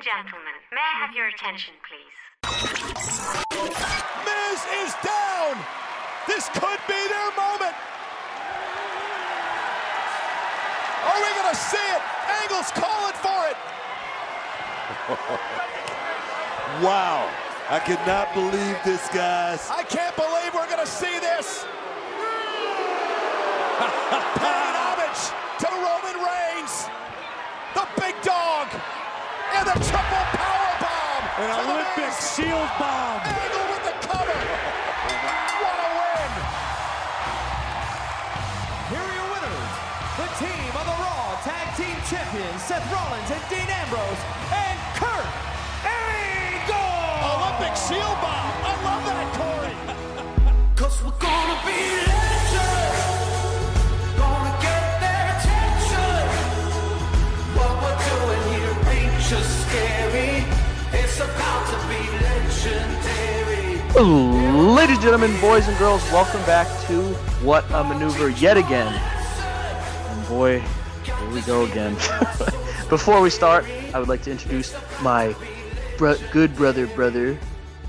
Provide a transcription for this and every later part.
and gentlemen, may I have your attention, please? Miz is down. This could be their moment. Are we going to see it? Angle's calling for it. Wow. I cannot believe this, guys. I can't believe we're going to see this. Paying homage to Roman Reigns, the big dog, and the triple power bomb. An Olympic shield bomb. Angle with the cover. What a win. Here are your winners, the team of the Raw Tag Team Champions, Seth Rollins and Dean Ambrose, and Kurt Angle! Olympic shield bomb. I love that, Corey. Cause we're gonna be Ladies and gentlemen, boys and girls, welcome back to What a Maneuver yet again. And boy, here we go again. Before we start, I would like to introduce my bro- good brother brother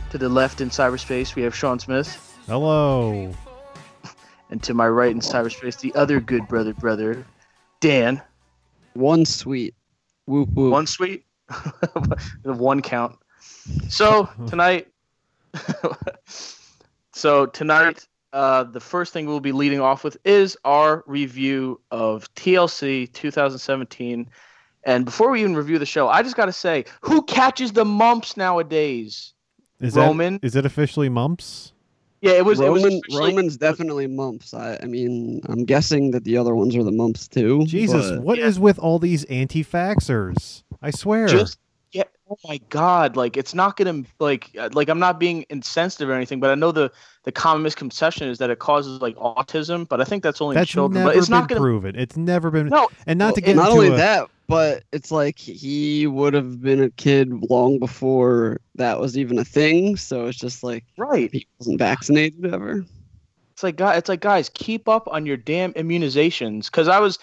to the left in cyberspace. We have Sean Smith, Hello. and to my right in cyberspace, the other good brother brother, Dan. One sweet. Whoop whoop. One sweet, one count. So tonight, so tonight, uh, the first thing we'll be leading off with is our review of TLC 2017. And before we even review the show, I just got to say, who catches the mumps nowadays? Is Roman? That, is it officially mumps? Yeah, it was. it was officially- Roman's definitely mumps. I, I mean, I'm guessing that the other ones are the mumps too. Jesus, but- what is with all these anti-vaxxers? I swear. just yeah oh my god like it's not gonna like uh, like i'm not being insensitive or anything but i know the the common misconception is that it causes like autism but i think that's only in That's children never but it's been not gonna prove it. It's never been. no and not to well, get Not into only a- that, but it's like he would have been a kid long before that was even a thing. So it's just like right he wasn't vaccinated ever. it's like guys it's like guys keep up on your damn immunizations because i was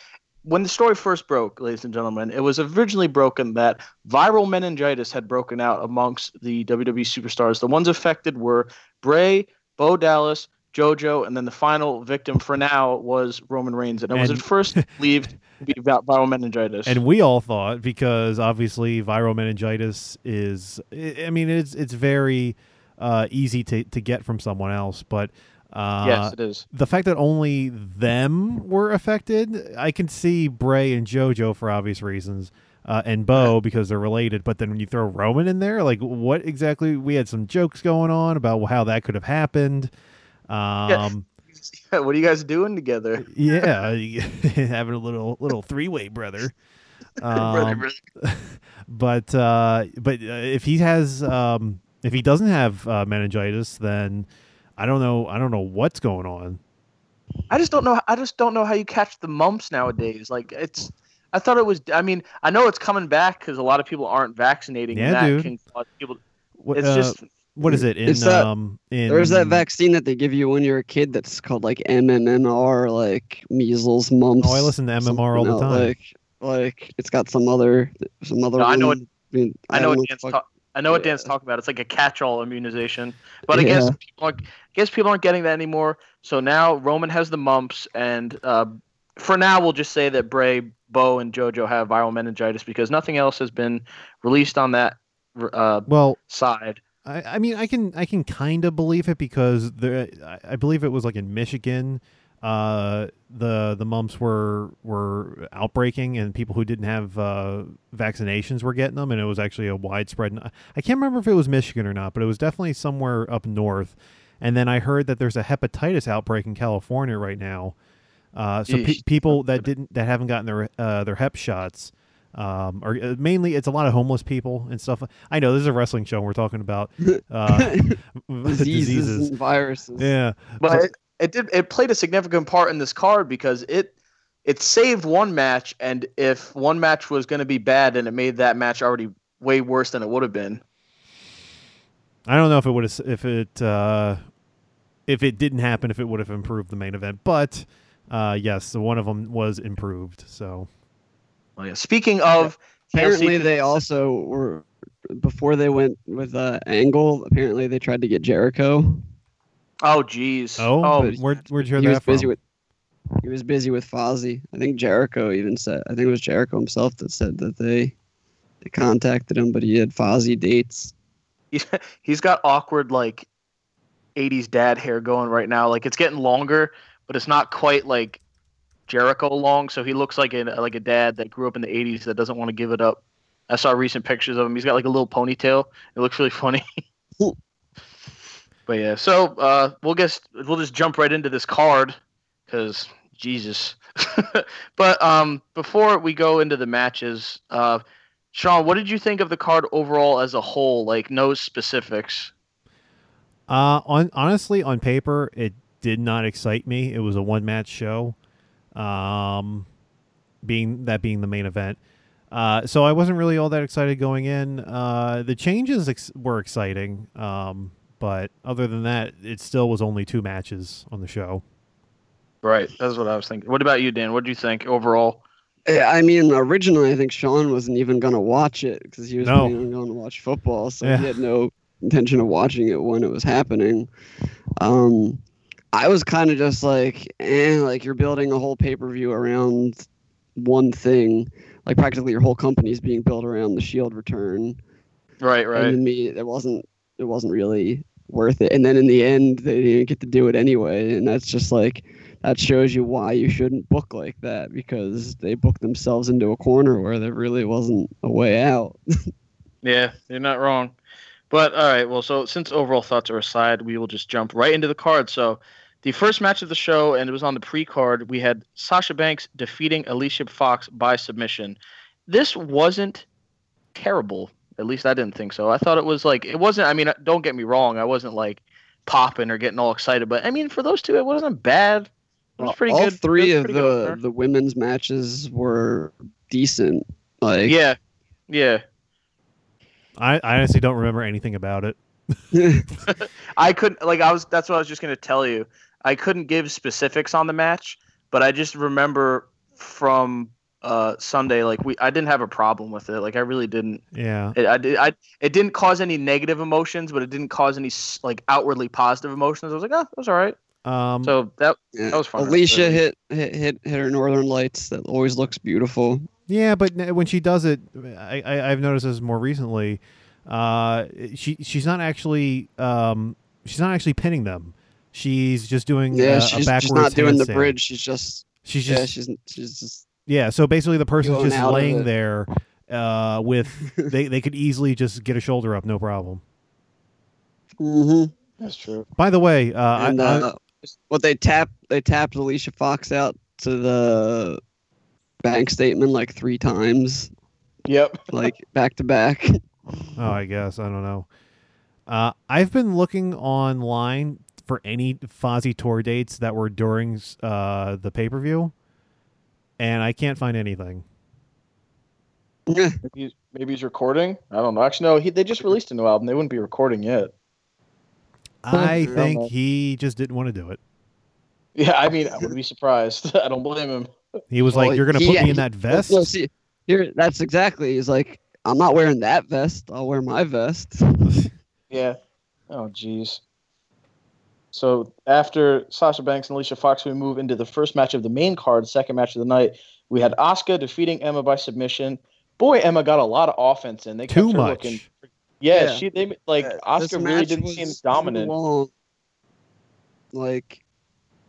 when the story first broke ladies and gentlemen it was originally broken that viral meningitis had broken out amongst the wwe superstars the ones affected were bray bo dallas jojo and then the final victim for now was roman reigns and it was at first believed to be vi- viral meningitis And we all thought because obviously viral meningitis is. I I mean, it's it's very uh, easy to to get from someone else, but. Uh, yes it is the fact that only them were affected, I can see Bray and JoJo for obvious reasons, uh, and Bo because they're related. But then when you throw Roman in there, like what exactly? We had some jokes going on about how that could have happened. Um, what are you guys doing together yeah, having a little little three way brother. Brother, Um, brother. but uh, but uh, if he has um, if he doesn't have uh, meningitis, then I don't know. I don't know what's going on. I just don't know. I just don't know how you catch the mumps nowadays. Like it's. I thought it was. I mean, I know it's coming back because a lot of people aren't vaccinating. Yeah, that dude. Can cause people. What, It's uh, just. what is it in It's that- um in There's that vaccine that they give you when you're a kid that's called like MMR, like measles, mumps. Oh, I listen to MMR all the time. Like, like it's got some other, some other. No, I know one- I, mean, I know don't what Dan's fuck- talking. I know what Dan's talking about. It's like a catch-all immunization. But I guess people aren't, I guess people aren't getting that anymore. So now Roman has the mumps, and uh, for now we'll just say that Bray, Bo, and JoJo have viral meningitis because nothing else has been released on that uh, Well, side. I, I mean, I can I can kind of believe it because there, I, I believe it was like in Michigan, uh, the the mumps were were outbreaking and people who didn't have uh, vaccinations were getting them, and it was actually a widespread. I can't remember if it was Michigan or not, but it was definitely somewhere up north. And then I heard that there's a hepatitis outbreak in California right now. Uh, so pe- people that didn't that haven't gotten their uh, their hep shots um, or uh, mainly it's a lot of homeless people and stuff. I know this is a wrestling show. And we're talking about uh, diseases, diseases. and viruses. Yeah, But it, it did it played a significant part in this card because it it saved one match, and if one match was going to be bad, and it made that match already way worse than it would have been. I don't know if it would have if it uh, if it didn't happen if it would have improved the main event, but uh, yes, one of them was improved. So Well, yeah. Speaking of Apparently, TLC they also were before they went with uh, Angle, apparently they tried to get Jericho. Oh, jeez. Oh, oh but where where'd you hear he that was busy with he was busy with Fozzy. I think Jericho even said. I think it was Jericho himself that said that they they contacted him, but he had Fozzy dates. He's, he's got awkward like 80s dad hair going right now. Like it's getting longer, but it's not quite like Jericho long. So he looks like a like a dad that grew up in the 80s that doesn't want to give it up. I saw recent pictures of him. He's got like a little ponytail. It looks really funny. but yeah, so uh, we'll just we'll just jump right into this card because Jesus. but um, before we go into the matches, uh, Sean, what did you think of the card overall as a whole? Like no specifics. Uh, on honestly, on paper, it did not excite me. It was a one match show, um, being that being the main event. Uh, so I wasn't really all that excited going in. Uh, the changes ex- were exciting, um, but other than that, it still was only two matches on the show. Right. That's what I was thinking. What about you, Dan? What do you think overall? I mean, originally I think Sean wasn't even gonna watch it because he was No. going to watch football, so Yeah. he had no intention of watching it when it was happening. Um, I was kind of just like, eh, like you're building a whole pay per view around one thing, like practically your whole company's being built around the Shield return. Right, And right. to me, it wasn't it wasn't really worth it. And then in the end, they didn't get to do it anyway, and that's just like that shows you why you shouldn't book like that because they booked themselves into a corner where there really wasn't a way out. Yeah, you're not wrong. But all right, well, so since overall thoughts are aside, we will just jump right into the card. So, the first match of the show, and it was on the pre-card, we had Sasha Banks defeating Alicia Fox by submission. This wasn't terrible. At least I didn't think so. I thought it was like it wasn't. I mean, uh, don't get me wrong. I wasn't like popping or getting all excited, but I mean, for those two, it wasn't bad. It was pretty All good. three It of good the opener. the women's matches were decent. Like yeah, yeah. I, I honestly don't remember anything about it. I couldn't like I was that's what I was just gonna tell you. I couldn't give specifics on the match, but I just remember from uh Sunday like we I didn't have a problem with it. Like I really didn't. Yeah. It, I did I it didn't cause any negative emotions, but it didn't cause any like outwardly positive emotions. I was like, oh, that was all right. Um, So that Yeah. that was fun. Alicia hit, hit hit hit her Northern Lights. That always looks beautiful. Yeah, but when she does it, I, I I've noticed this more recently. Uh, she she's not actually um she's not actually pinning them. She's just doing Yeah, uh, she's, a backwards she's not doing the handstand. bridge. She's just She's yeah, just she's she's just yeah. So basically, the person's Going just out of laying it. there. Uh, with they they could easily just get a shoulder up, no problem. hmm That's true. By the way, uh, I, and I- uh, what they tapped they tapped Alicia Fox out to the bank statement like three times, Yep. like back to back. Oh, I guess I don't know. Uh, I've been looking online for any Fozzy tour dates that were during uh, the pay per view, and I can't find anything. Maybe he's, maybe he's recording. I don't know. Actually, no. He, they just released a new album. They wouldn't be recording yet. I think know. he just didn't want to do it. Yeah, I mean, I wouldn't be surprised. I don't blame him. He was Well, like, "You're gonna he- put me in that vest." No, see, here that's exactly. He's like, I'm not wearing that vest. I'll wear my vest. Yeah. Oh, jeez. So after Sasha Banks and Alicia Fox, we move into the first match of the main card, second match of the night. We had Asuka defeating Emma by submission. Boy, Emma got a lot of offense in. They kept Too her much. looking. Yeah, Yeah. she they like this Asuka really match didn't seem dominant. long. Like,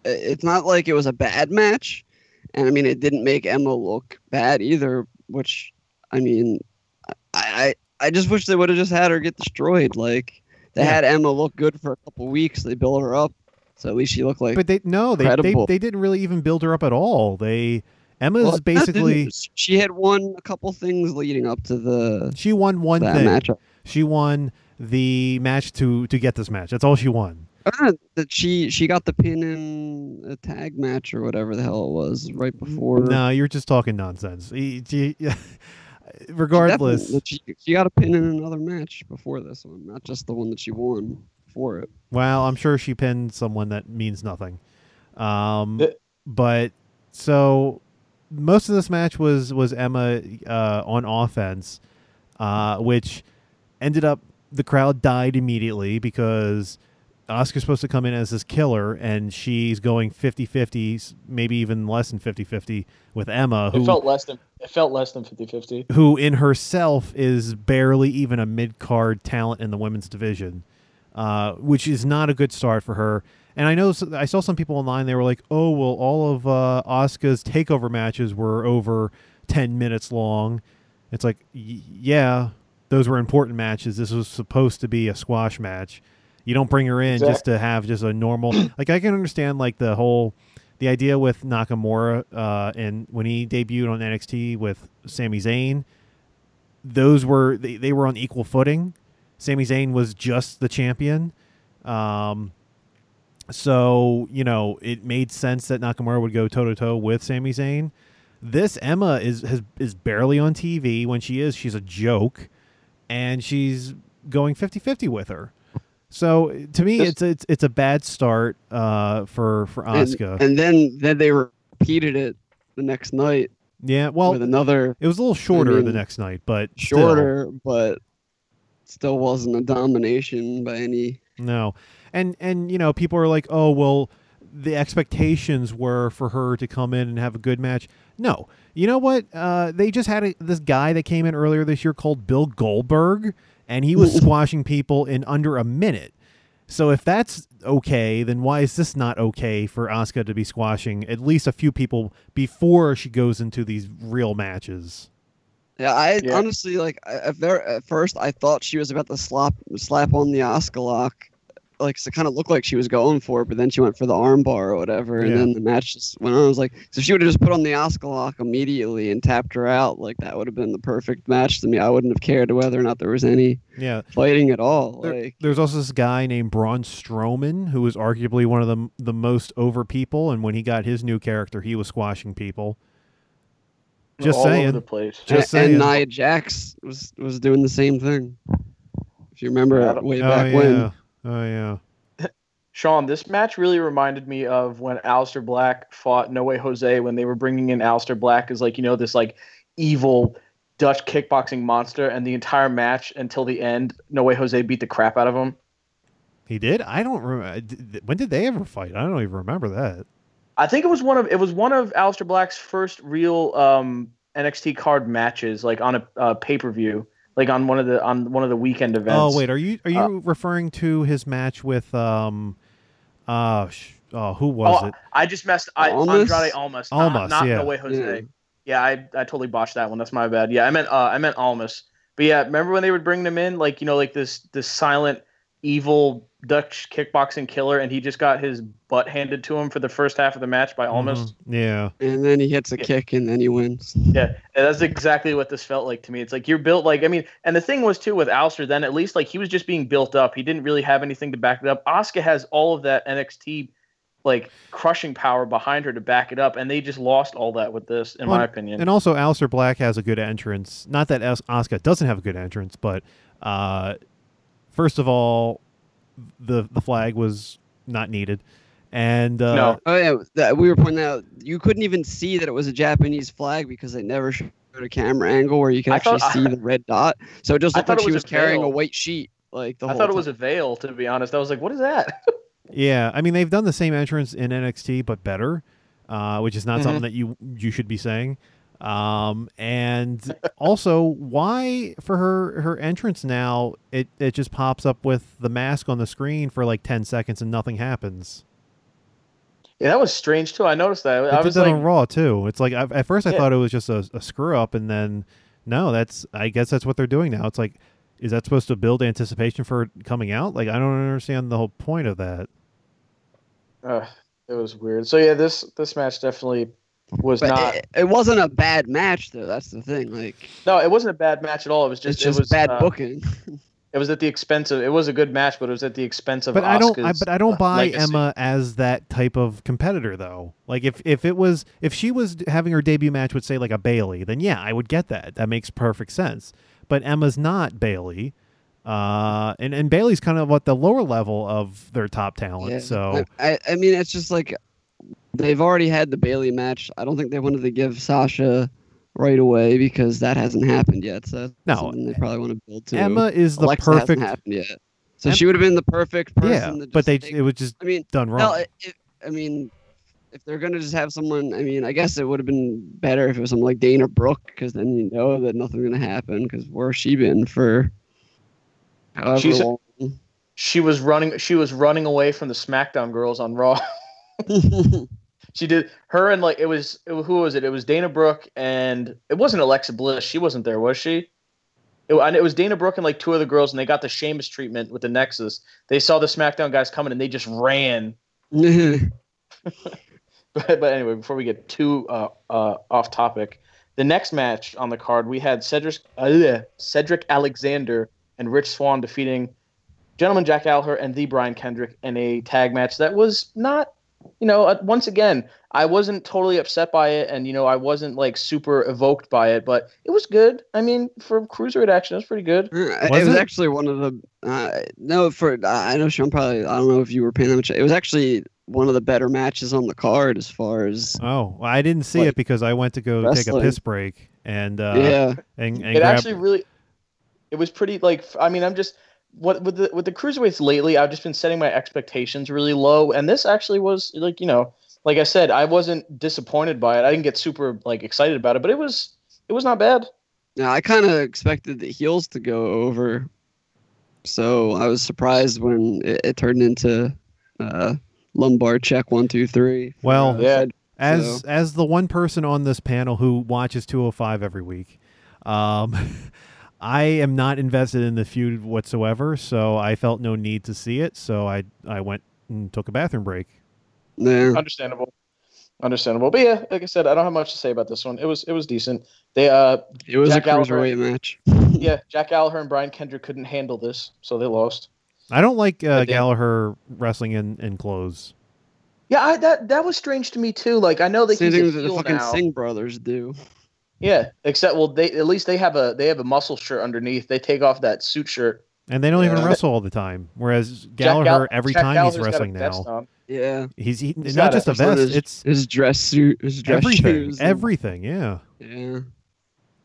it's not like it was a bad match, and I mean, it didn't make Emma look bad either. Which, I mean, I I, I just wish they would have just had her get destroyed. Like, they Yeah. had Emma look good for a couple weeks. They built her up, so at least she looked like. But they no, they, they they didn't really even build her up at all. They Emma's Well, basically she had won a couple things leading up to the she won one thing. matchup. She won the match to to get this match. That's all she won. Uh, that she she got the pin in a tag match or whatever the hell it was right before. No, you're just talking nonsense. Y- y- She Regardless, She, she got a pin in another match before this one, not just the one that she won for it. well, I'm sure she pinned someone that means nothing. Um, but so most of this match was was Emma uh, on offense, uh, which ended up the crowd died immediately because Asuka's supposed to come in as this killer and she's going 50-50 maybe even less than 50-50 with Emma who It felt less than it felt less than 50-50. who in herself is barely even a mid-card talent in the women's division uh, which is not a good start for her. And I know I saw some people online they were like oh well all of uh, Asuka's takeover matches were over 10 minutes long. It's like y- yeah those were important matches. This was supposed to be a squash match you don't bring her in just to have just a normal like I can understand like the whole the idea with Nakamura uh, and when he debuted on NXT with Sami Zayn, those were they, they were on equal footing. Sami Zayn was just the champion. Um, so, you know, it made sense that Nakamura would go toe to toe with Sami Zayn. This Emma is has, is barely on TV. When she is, she's a joke, and she's going 50-50 with her. So to me, This- it's it's it's a bad start uh, for for And, and then then they repeated it the next night yeah, well, with another it was a little shorter the mean, next night, but still, shorter, but still wasn't a domination by any. No, and and you know people are like, oh well, the expectations were for her to come in and have a good match. No, you know what? Uh, they just had a, this guy that came in earlier this year called Bill Goldberg, and he was squashing people in under a minute. So if that's okay, then why is this not okay for Asuka to be squashing at least a few people before she goes into these real matches? Yeah, I Yeah. honestly like at, ver- at first I thought she was about to slap slap on the Asuka lock, like 'cause it kind of looked like she was going for it, but then she went for the armbar or whatever, and Yeah. then the match just went on. I was like, so she would have just put on the Asuka lock immediately and tapped her out, like that would have been the perfect match to me. I wouldn't have cared whether or not there was any Yeah, fighting at all. There- Like, there's also this guy named Braun Strowman who was arguably one of the the most over people, and when he got his new character, he was squashing people. Just all saying. over the place. Just and, saying. and Nia Jax was was doing the same thing. If you remember Yeah, I don't- way oh back yeah, when. Oh yeah. Sean, this match really reminded me of when Aleister Black fought No Way Jose when they were bringing in Aleister Black as like you know this like evil Dutch kickboxing monster, and the entire match until the end, No Way Jose beat the crap out of him. He did. I don't remember. When did they ever fight? I don't even remember that. I think it was one of it was one of Aleister Black's first real um, NXT card matches, like on a uh, pay per view, like on one of the on one of the weekend events. Oh wait, are you are you Uh, referring to his match with um, uh, sh- oh who was oh, it? I just messed. I Almas? Andrade Almas, Almas, not, not yeah. No Way Jose. Yeah. Yeah, I, I totally botched that one. That's my bad. Yeah, I meant uh, I meant Almas. But yeah, remember when they would bring them in, like you know, like this this silent, evil Dutch kickboxing killer, and he just got his butt handed to him for the first half of the match by Almas. Mhm. Yeah. And then he hits a Yeah. kick and then he wins. Yeah, and that's exactly what this felt like to me. It's like you're built like I mean, and the thing was too with Aleister, then at least like he was just being built up. He didn't really have anything to back it up. Asuka has all of that NXT like crushing power behind her to back it up, and they just lost all that with this, in Well, my opinion. And also, Aleister Black has a good entrance. Not that As- Asuka doesn't have a good entrance, but uh, first of all, the the flag was not needed, and uh, No. Oh yeah, that, we were pointing out you couldn't even see that it was a Japanese flag because they never showed a camera angle where you could I actually thought- see the red dot. So it just looked like she was was a carrying a white sheet. Like the I whole thought it was a veil, to be honest. I was like, what is that? yeah, I mean they've done the same entrance in NXT but better, uh, which is not Mhm. something that you you should be saying. Um, and also, why for her her entrance now it it just pops up with the mask on the screen for like ten seconds and nothing happens. yeah, that was strange too. I noticed that. They I did was that like, on Raw too. It's like I, at first I Yeah. thought it was just a, a screw up, and then no, that's I guess that's what they're doing now. It's like, is that supposed to build anticipation for coming out? Like I don't understand the whole point of that. uh, it was weird. So yeah, this this match definitely was But not. it, it wasn't a bad match though. That's the thing. Like no, it wasn't a bad match at all. It was just it's just it was bad uh, booking. It was at the expense of. It was a good match, but it was at the expense of. But I don't. I, but I don't uh, buy legacy. Emma as that type of competitor though. Like if if it was if she was having her debut match with say like a Bayley, then yeah, I would get that. That makes perfect sense. But Emma's not Bayley. Uh, and, and Bayley's kind of at the lower level of their top talent. Yeah. So I, I mean, it's just like they've already had the Bayley match. I don't think they wanted to give Sasha right away because that hasn't happened yet. So that's No, something they probably want to build to. Emma is the Alexa perfect. hasn't happened yet. So Em- she would have been the perfect person. Yeah, to but they take- it was just I mean, done wrong. no, it, it, I mean, if they're gonna just have someone, I mean, I guess it would have been better if it was someone like Dana Brooke, because then you know that nothing's gonna happen. Because where's she been for however She's- long? She was running. She was running away from the SmackDown girls on Raw. she did her and like it was it, who was it? It was Dana Brooke and it wasn't Alexa Bliss. She wasn't there, was she? It, and it was Dana Brooke and like two other girls, and they got the Sheamus treatment with the Nexus. They saw the SmackDown guys coming, and they just ran. But, but anyway, before we get too uh, uh, off topic, the next match on the card we had Cedric uh, Cedric Alexander and Rich Swann defeating Gentleman Jack Gallagher and the Brian Kendrick in a tag match that was not, you know, uh, once again I wasn't totally upset by it, and you know I wasn't like super evoked by it, but it was good. I mean, for cruiserweight action, it was pretty good. it Was was it? actually one of the uh, no for I know Sean probably I don't know if you were paying that much. It was actually one of the better matches on the card as far as oh, well, I didn't see like, it because I went to go take a piss break and uh, yeah. and, and it grab- actually really it was pretty like I mean i'm just what with the with the cruiserweights lately i've just been setting my expectations really low and this actually was like you know like i said i wasn't disappointed by it i didn't get super like excited about it but it was it was not bad Yeah, I kind of expected the heels to go over, so I was surprised when it, it turned into uh, lumbar check one two three. Well, uh, Yeah. As So- as the one person on this panel who watches 205 every week um i am not invested in the feud whatsoever so i felt no need to see it so i i went and took a bathroom break yeah. understandable understandable but yeah like i said i don't have much to say about this one it was it was decent they uh It was Jack a Gallagher- match. yeah jack gallagher and brian kendrick couldn't handle this so they lost i don't like uh, gallagher wrestling in in clothes yeah I, that that was strange to me too like i know they Same he's a thing that the heel fucking now. Singh brothers do. Yeah, except well, they at least they have a they have a muscle shirt underneath. They take off that suit shirt. and they don't even Yeah. wrestle all the time whereas gallagher Gall- every Jack time Gallagher's he's got a wrestling now. Yeah. he's he, He's not just a- a vest his, it's his dress suit, his dress everything shoes. and- everything yeah Yeah.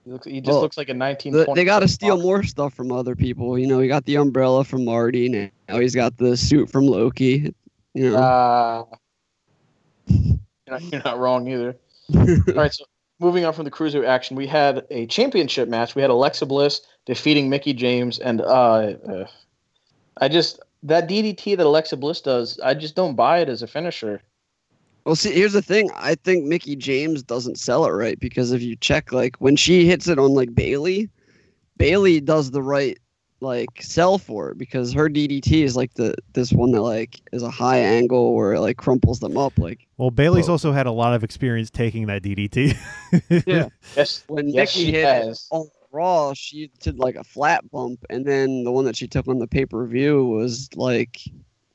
He, looks, he just Well, looks like a nineteen. The- they got to steal more stuff from other people. You know, he got the umbrella from Marty. Now he's got the suit from Loki. You know. Uh, you're, not, you're not wrong either. All right, so moving on from the cruiser action, we had a championship match. We had Alexa Bliss defeating Mickie James, and uh, uh, I just that DDT that Alexa Bliss does, I just don't buy it as a finisher. Well, see, here's the thing. I think Mickie James doesn't sell it right because if you check, like, when she hits it on, like, Bayley, Bayley does the right, like, sell for it because her DDT is, like, the this one that, like, is a high angle where it, like, crumples them up. Like, well bayley's Whoa. also had a lot of experience taking that ddt Yeah. Yes, when yes, Mickie she hit has. it on Raw, she did, like, a flat bump. And then the one that she took on the pay per view was, like,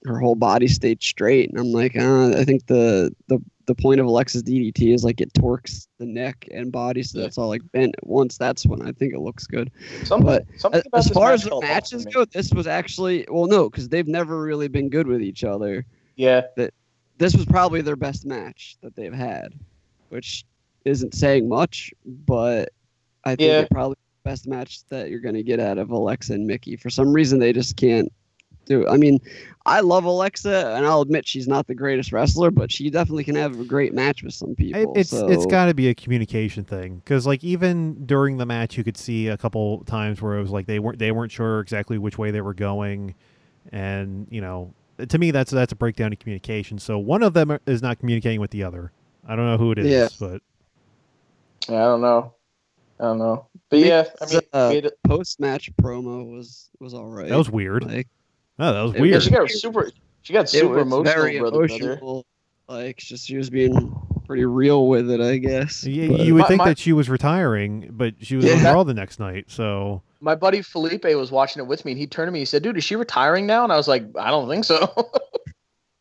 her whole body stayed straight. And I'm like, uh, I think the, the, the point of Alexa's DDT is like it torques the neck and body, so Yeah. that's all like bent at once. That's when I think it looks good. Something, But something uh, As, about as far as the matches go, this was actually well, no, because they've never really been good with each other. yeah, that This was probably their best match that they've had, which isn't saying much, but I think Yeah. it's probably the best match that you're gonna get out of Alexa and Mickie. For some reason, they just can't do. I mean, I love Alexa, and I'll admit she's not the greatest wrestler, but she definitely can have a great match with some people. it's so. it's got to be a communication thing because like even during the match you could see a couple times where it was like they weren't they weren't sure exactly which way they were going and you know to me that's that's a breakdown in communication so one of them is not communicating with the other i don't know who it is Yeah. but I don't know, I don't know, but yeah, I mean, uh, post match promo was was all right. that was weird like oh that was it yeah, weird she got super, she got it super was emotional, very brother, brother. emotional. Like just she was being pretty real with it, I guess. you, but- you would My- think my- that she was retiring but she was on Raw the next night so My buddy Felipe was watching it with me, and he turned to me. He said, "Dude, is she retiring now?" And I was like, "I don't think so."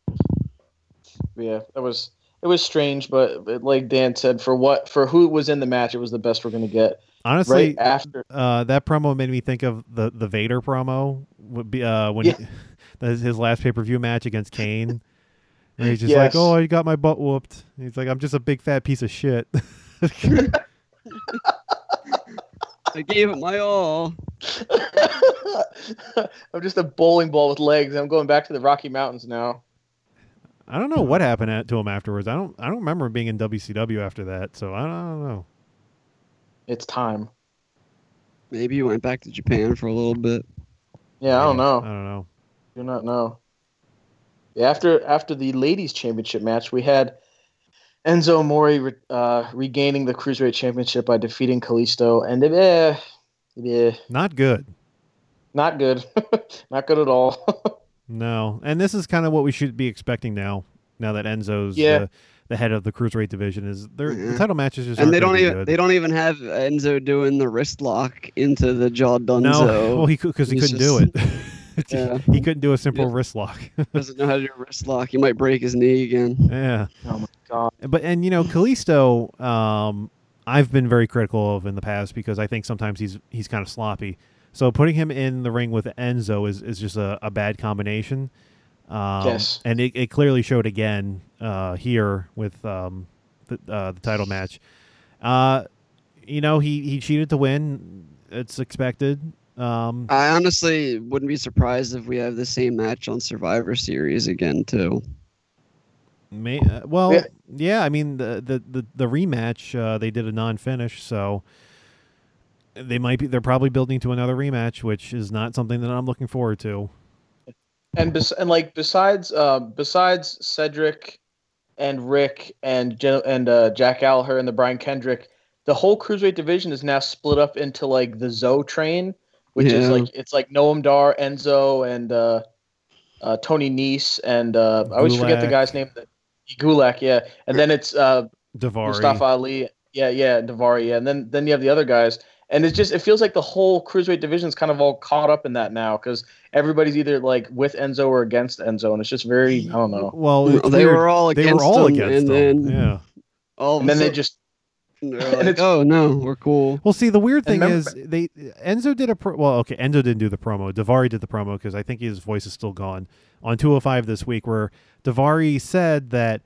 yeah, it was it was strange, but, but like Dan said, for what for who was in the match, it was the best we're gonna get. Honestly right after, uh, that promo made me think of the the Vader promo would be uh, when Yeah. he, his his last pay per view match against Kane. Where he's just Yes. like, "Oh, you got my butt whooped." He's like, "I'm just a big fat piece of shit." I gave it my all. I'm just a bowling ball with legs. I'm going back to the Rocky Mountains now. I don't know what happened at, to him afterwards. I don't. I don't remember being in WCW after that. So I don't, I don't know. It's time. Maybe you went back to Japan for a little bit. Yeah, I don't know. I don't know. Do not know. Yeah, after after the ladies' championship match, we had Enzo Amore re- uh, regaining the cruiserweight championship by defeating Kalisto, and eh, eh, Not good. not good, not good at all. No, and this is kind of what we should be expecting now. Now that Enzo's Yeah. the, the head of the cruiserweight division, is their the Yeah. title matches just and they don't even good. they don't even have Enzo doing the wrist lock into the jaw Dunzo. no, well he because he couldn't do it. Yeah. he couldn't do a simple Yeah. wrist lock. doesn't know how to do a wrist lock. He might break his knee again. yeah, oh my god! but and you know Kalisto, um, I've been very critical of in the past because I think sometimes he's he's kind of sloppy. So putting him in the ring with Enzo is, is just a, a bad combination. Um, Yes. and it, it clearly showed again uh, here with um, the uh, the title match. Uh, you know he he cheated to win. It's expected. Um, I honestly wouldn't be surprised if we have the same match on Survivor Series again too. May, uh, well, yeah. Yeah. I mean the the the, the rematch uh, they did a non-finish, so they might be they're probably building to another rematch, which is not something that I'm looking forward to. And bes- and like besides uh, besides Cedric and Rick and Jen- and uh, Jack Gallagher and the Brian Kendrick, the whole cruiserweight division is now split up into like the Zo train, which is like it's like Noam Dar, Enzo, and uh, uh, Tony Nese, and uh, I always forget the guy's name. That Gulak, yeah, and then it's uh, Daivari. Mustafa Ali, yeah, yeah, Daivari, yeah, and then then you have the other guys, and it's just it feels like the whole cruiserweight division is kind of all caught up in that now because everybody's either like with Enzo or against Enzo, and it's just very I don't know. Well, they weird. were all against they against were all him, against and them. then yeah. all And a then they just and like, "Oh no, we're cool." Well, see, the weird thing And is they Enzo did a pro, well, okay, Enzo didn't do the promo. Daivari did the promo because I think his voice is still gone on 205 this week, where Daivari said that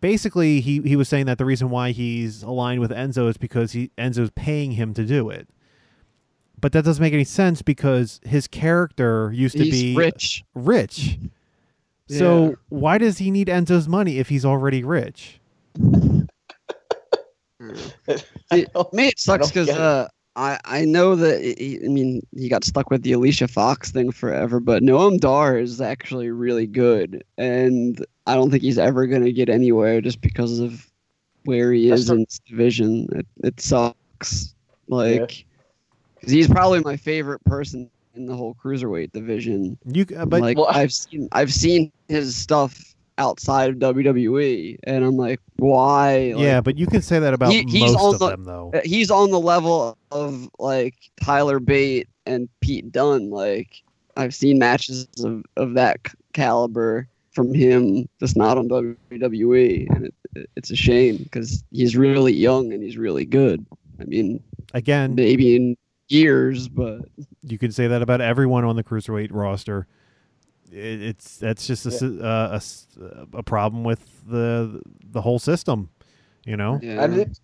basically he he was saying that the reason why he's aligned with Enzo is because he Enzo's paying him to do it. But that doesn't make any sense because his character used to be rich. rich. So why does he need Enzo's money if he's already rich? It, me, it sucks because get uh, I I know that he, I mean he got stuck with the Alicia Fox thing forever, but Noam Dar is actually really good, and I don't think he's ever gonna get anywhere just because of where he That's is the- in this division. It it sucks, like 'cause he's probably my favorite person in the whole cruiserweight division. You uh, but like Well, I- I've seen I've seen his stuff outside of WWE, and I'm like, why? Like, yeah, but you can say that about He- he's most on of the- them though. uh, he's on the level of like Tyler Bate and Pete Dunne. Like I've seen matches of, of that caliber from him, just not on WWE, and it, it- it's a shame because he's really young and he's really good. I mean, Again, maybe in years, but you can say that about everyone on the cruiserweight roster. It, it's that's just a, s- uh, a s- a problem with the the whole system, you know. yeah. And it,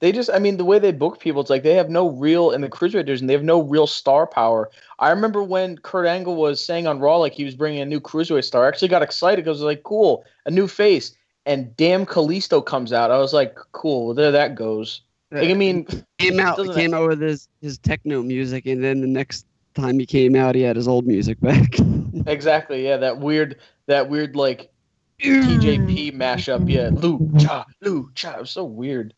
they just, I mean, the way they book people, it's like they have no real in the cruiserweight division. They have no real star power. I remember when Kurt Angle was saying on Raw like he was bringing a new cruiserweight star. I actually got excited because I was like, cool, a new face. And damn, Kalisto comes out. I was like, cool, well, there that goes. Like, I mean, came out came out with his his techno music, and then the next time he came out, he had his old music back. exactly, yeah, that weird, that weird like TJP mashup. Yeah, Lucha, Lucha. It was so weird.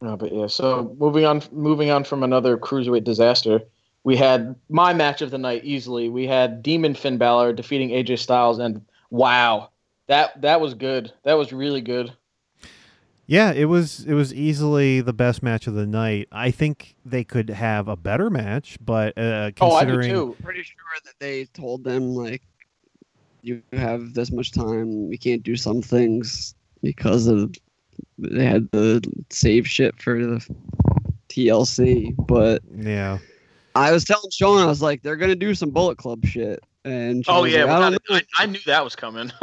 No, but yeah. So moving on, moving on from another cruiserweight disaster, we had my match of the night easily. We had Demon Finn Balor defeating AJ Styles, and wow, that that was good. That was really good. Yeah, it was it was easily the best match of the night. I think they could have a better match, but uh, Oh, I do considering too. pretty sure that they told them like you have this much time we can't do some things because of they had the save shit for the TLC but yeah, I was telling Sean I was like they're gonna do some Bullet Club shit and Sean Oh yeah, like, I. I, I knew that was coming.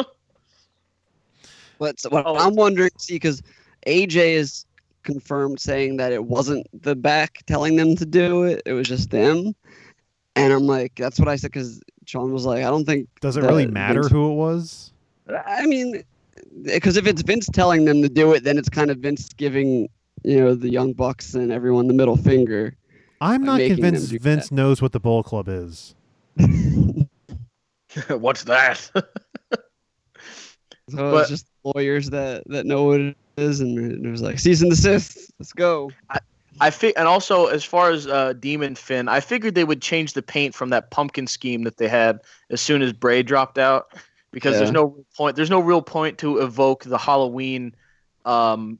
But so what Oh. I'm wondering, see, because AJ is confirmed saying that it wasn't the back telling them to do it; it was just them. And I'm like, that's what I said because Sean was like, I don't think. Does it really matter Vince- who it was? I mean, because if it's Vince telling them to do it, then it's kind of Vince giving you know the young bucks and everyone the middle finger. I'm not convinced do Vince knows what the Bullet Club is. What's that? So But- it's just lawyers that that know what it is, and it was like cease and desist. Let's go. I fi- and also as far as uh, Demon Finn, I figured they would change the paint from that pumpkin scheme that they had as soon as Bray dropped out, because there's no real point. There's no real point to evoke the Halloween, um,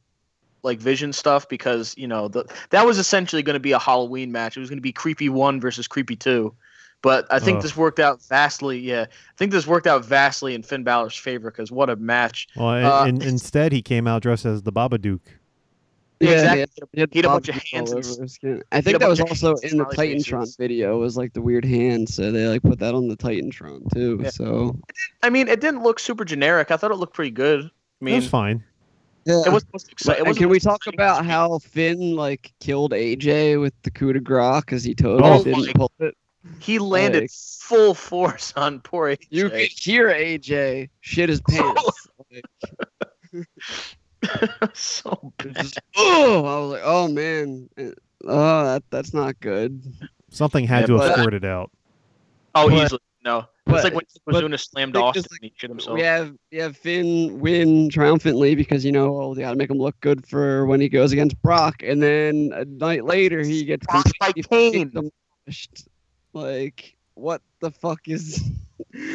like Vision stuff because you know the, that was essentially going to be a Halloween match. It was going to be Creepy One versus Creepy Two, but I think this worked out vastly. Yeah, I think this worked out vastly in Finn Balor's favor because what a match! Well, Uh, in, instead he came out dressed as the Babadook. Yeah, Yeah, exactly. he had, He had a bunch of hands all and over s- his skin. I think that was also in the Titantron faces. video. Was like the weird hand, so they like put that on the Titantron too. Yeah. So I mean, it didn't look super generic. I thought it looked pretty good. I It mean, was fine. yeah. it wasn't exciting. and can we talk about how Finn like killed AJ with the coup de grace because he totally Oh didn't my- pull it? he landed like- full force on poor AJ. You could hear AJ shit his pants. like, so bad. just- oh, I was like, oh man, oh that that's not good. Something had Yeah, to have but- squirted out. Oh, But- easily no. but- it's like when but Yokozuna slammed think Austin just and he shit himself. We have we have Finn win triumphantly because you know oh, they got to make him look good for when he goes against Brock, and then a night later he gets Brock by Kane. demolished. Like what the fuck is?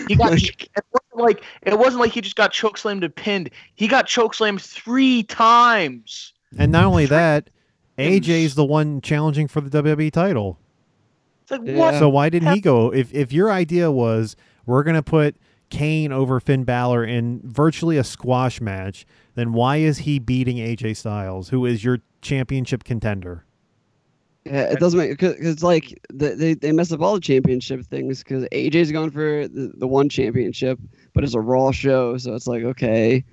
He got like, it wasn't like it wasn't like he just got chokeslammed and pinned. He got chokeslammed three times. And not only that, Him- AJ's the one challenging for the WWE title. It's like Yeah. what? So why didn't he go? If if your idea was we're gonna put Kane over Finn Balor in virtually a squash match, then why is he beating AJ Styles, who is your championship contender? Yeah, it doesn't make because it's like the, they they mess up all the championship things because AJ's going for the, the one championship, but it's a Raw show, so it's like okay.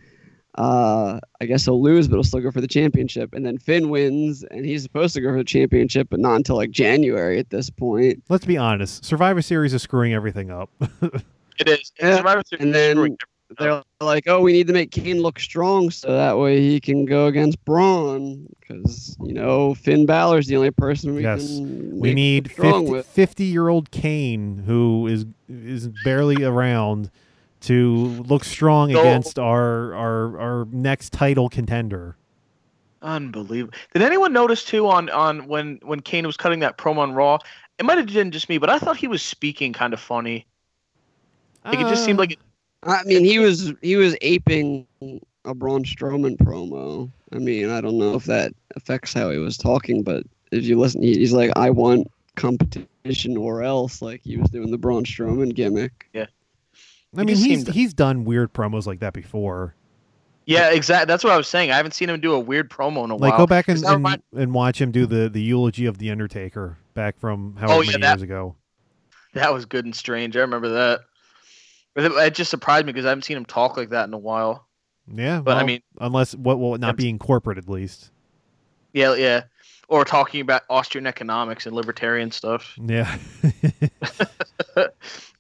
Uh, I guess he'll lose, but he'll still go for the championship. And then Finn wins, and he's supposed to go for the championship, but not until like January at this point. Let's be honest. Survivor Series is screwing everything up. It is. Yeah, Survivor Series and is then- screwing They're like, oh, we need to make Kane look strong so that way he can go against Braun because you know Finn Balor's the only person we Yes. can. we make need strong 50, with. 50 year old Kane who is is barely around to look strong So- against our, our our next title contender. Unbelievable. Did anyone notice too on on when when Kane was cutting that promo on Raw? It might have been just me, but I thought he was speaking kind of funny. Like it just seemed Uh, like it, I mean, he was he was aping a Braun Strowman promo. I mean, I don't know if that affects how he was talking, but if you listen, he, he's like, I want competition or else. Like he was doing the Braun Strowman gimmick. Yeah, I he mean, he's seemed- he's done weird promos like that before. yeah, exactly. That's what I was saying. I haven't seen him do a weird promo in a Like while. go back and, 'Cause that and, remind- and watch him do the the eulogy of the Undertaker back from however Oh, yeah, many that- years ago. that was good and strange. I remember that. It, it just surprised me because I haven't seen him talk like that in a while. Yeah, But I mean- unless what will not Yep. being corporate at least. Yeah, yeah. Or talking about Austrian economics and libertarian stuff. Yeah. All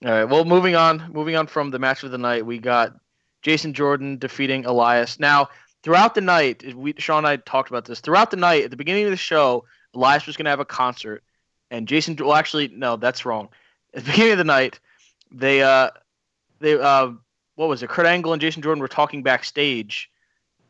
right. Well, moving on. Moving on from the match of the night, we got Jason Jordan defeating Elias. Now, throughout the night, we Sean and I talked about this. Throughout the night, at the beginning of the show, Elias was going to have a concert, and Jason. Well, actually, no, that's wrong. At the beginning of the night, they uh, they uh, what was it? Kurt Angle and Jason Jordan were talking backstage,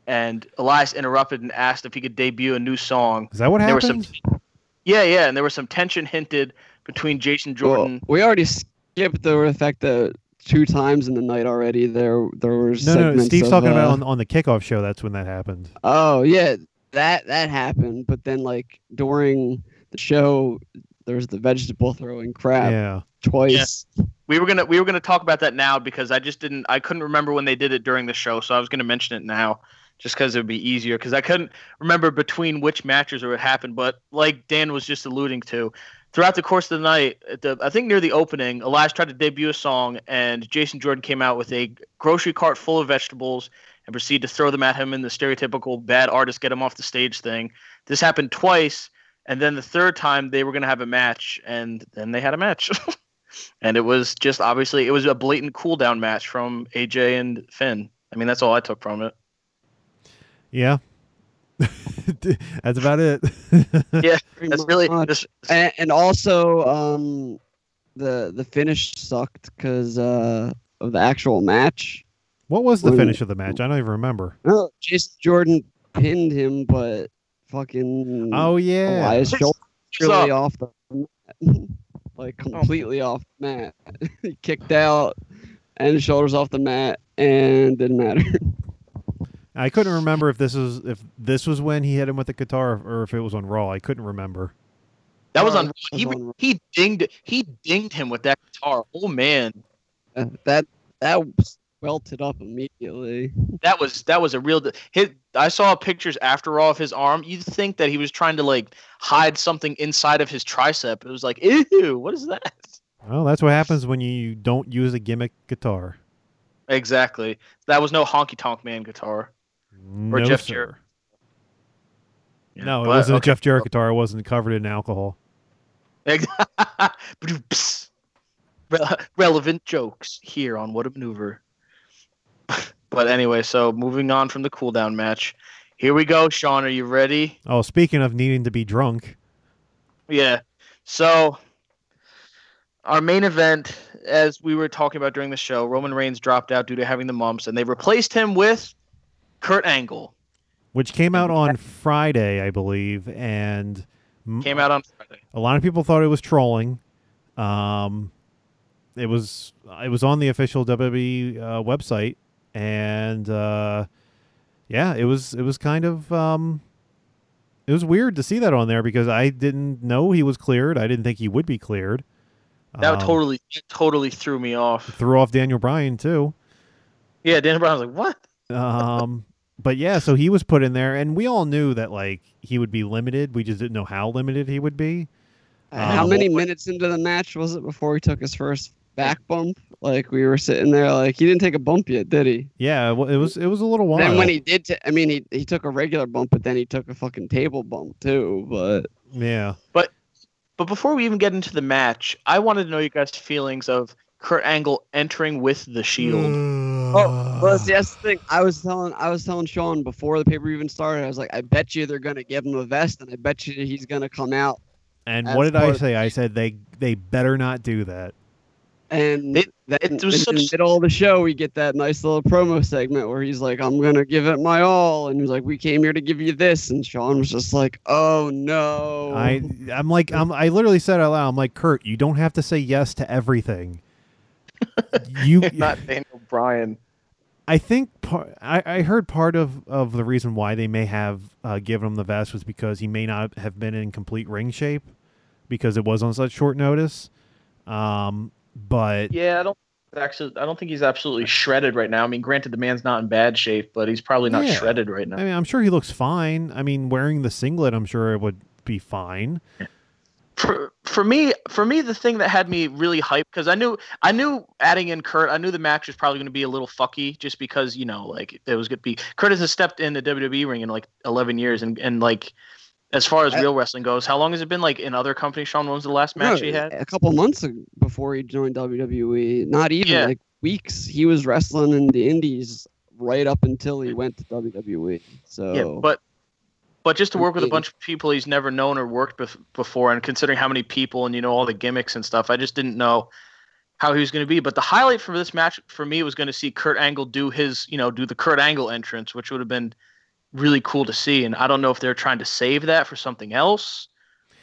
and Elias interrupted and asked if he could debut a new song. Is that what There was some, happened? yeah, yeah, and there was some tension hinted between Jason Jordan. Well, we already skipped over the fact that two times in the night already there there were no, no. segments Steve's of, talking about uh, on, on the kickoff show. That's when that happened. Oh yeah, that that happened. But then like during the show, there was the vegetable throwing crap Yeah. twice. We were gonna we were gonna talk about that now because I just didn't I couldn't remember when they did it during the show, so I was gonna mention it now just because it would be easier because I couldn't remember between which matches it happened. But like Dan was just alluding to, throughout the course of the night, the, I think near the opening, Elias tried to debut a song, and Jason Jordan came out with a grocery cart full of vegetables and proceeded to throw them at him in the stereotypical bad artist get him off the stage thing. This happened twice, and then the third time they were going to have a match, and then they had a match. and it was just obviously it was a blatant cool down match from AJ and Finn. I mean, that's all I took from it. Yeah. That's about it. Yeah, that's really much. this, and, and also um the the finish sucked because uh of the actual match. what was the When- finish of the match? I don't even remember. No, Jason Jordan pinned him, but fucking Oh yeah. Elias shoulder really off the mat. like completely off the mat. he kicked out and his shoulders off the mat and didn't matter. I couldn't remember if this was if this was when he hit him with the guitar or if it was on Raw. I couldn't remember. that was Uh, on. that He he dinged he dinged him with that guitar. Oh man, Uh, that that welted up immediately. that was that was a real. His, I saw pictures after all of his arm. You'd think that he was trying to like hide something inside of his tricep. It was like, ew, what is that? Well, that's what happens when you don't use a gimmick guitar. Exactly. That was no honky tonk man guitar. no, or Jeff sir. Jarrett. Yeah, No, it but- wasn't a. Jeff Jarrett guitar. It wasn't covered in alcohol. Psst. Re- relevant jokes here on What a Maneuver. but anyway, so moving on from the cool down match. Here we go, Sean. Are you ready? Oh, speaking of needing to be drunk, Yeah. So our main event, as we were talking about during the show, Roman Reigns dropped out due to having the mumps, and they replaced him with Kurt Angle. which came out on Friday, I believe, and Came out on Friday. a lot of people thought it was trolling. Um, it was it was on the official WWE uh, website, and uh, yeah, it was it was kind of um, it was weird to see that on there because I didn't know he was cleared. I didn't think he would be cleared. That Um, totally totally threw me off. threw off Daniel Bryan too. Yeah, Daniel Bryan was like, "What?" Um, but yeah, so he was put in there, and we all knew that like he would be limited. We just didn't know how limited he would be. How Um, many minutes into the match was it before he took his first back bump? Like we were sitting there, like he didn't take a bump yet, did he? Yeah, well, it was it was a little while. Then when he did, ta- I mean, he he took a regular bump, but then he took a fucking table bump too. But yeah, But but before we even get into the match, I wanted to know you guys' feelings of Kurt Angle entering with the Shield. Mm. oh, well, see, that's the thing. I was telling I was telling Sean before the paper even started. I was like, I bet you they're gonna give him a vest, and I bet you he's gonna come out. and what did I say? I said they they better not do that. And It- then it was in the middle of the show, we get that nice little promo segment where he's like, "I'm gonna give it my all," and he's like, "We came here to give you this," and Sean was just like, "Oh no!" I I'm like I'm I literally said out loud. I'm like Kurt, you don't have to say yes to everything. you Not Daniel Bryan. I think par- I, I heard part of, of the reason why they may have uh, given him the vest was because he may not have been in complete ring shape because it was on such short notice. Um, but Yeah, I don't actually. I don't think he's absolutely shredded right now. I mean, granted, the man's not in bad shape, but he's probably not Yeah. shredded right now. I mean, I'm sure he looks fine. I mean, wearing the singlet, I'm sure it would be fine. for for me for me the thing that had me really hyped because I knew I knew adding in Kurt I knew the match was probably going to be a little fucky just because you know like it was going to be Kurt has stepped in the WWE ring in like 11 years and and like as far as I- real wrestling goes how long has it been like in other companies Sean when was the last match No, he had a couple months before he joined WWE. Not even Yeah. like weeks. He was wrestling in the Indies right up until he went to WWE. So yeah but but just to work with a bunch of people he's never known or worked bef- before and considering how many people and you know all the gimmicks and stuff I just didn't know how he was going to be but the highlight for this match for me was going to see Kurt Angle do his you know do the Kurt Angle entrance which would have been really cool to see and I don't know if they're trying to save that for something else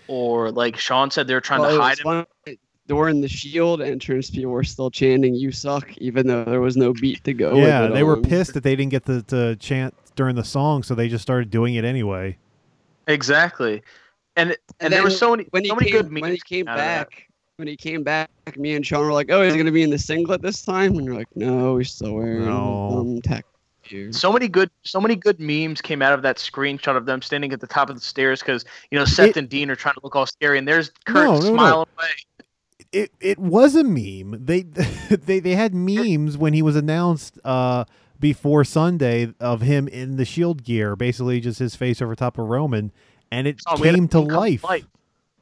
or like Sean said they're trying Well, to hide was him funny. During the Shield entrance, people were still chanting "You suck," even though there was no beat to go. yeah, it they were pissed that they didn't get to, to chant during the song, so they just started doing it anyway. exactly and and, And there were so many when he so many came, good memes when he came out of that. back. When he came back, me and Sean were like, "Oh, he's gonna be in the singlet this time," and you're like, "No, he's still wearing No. um tech." Gear." so many good so many good memes came out of that screenshot of them standing at the top of the stairs because you know Seth It- and Dean are trying to look all scary and there's Kurt No, no, no. smiling away. It it was a meme. They they they had memes when he was announced uh before Sunday of him in the Shield gear, basically just his face over top of Roman, and it Oh, we had a came to come life.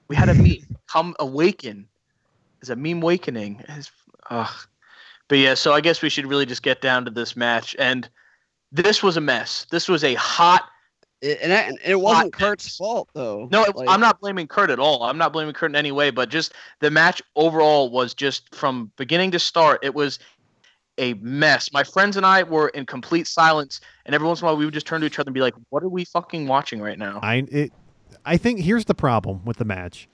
We had a meme come awaken. It's a meme awakening. It's, ugh. But yeah, so I guess we should really just get down to this match. And this was a mess. This was a hot. It, and, that- and it wasn't Kurt's mess. fault though. No, it- Like, I'm not blaming Kurt at all. I'm not blaming Kurt in any way. But just the match overall was just from beginning to start. It was a mess. My friends and I were in complete silence, and every once in a while we would just turn to each other and be like, "What are we fucking watching right now?" I it, I think here's the problem with the match.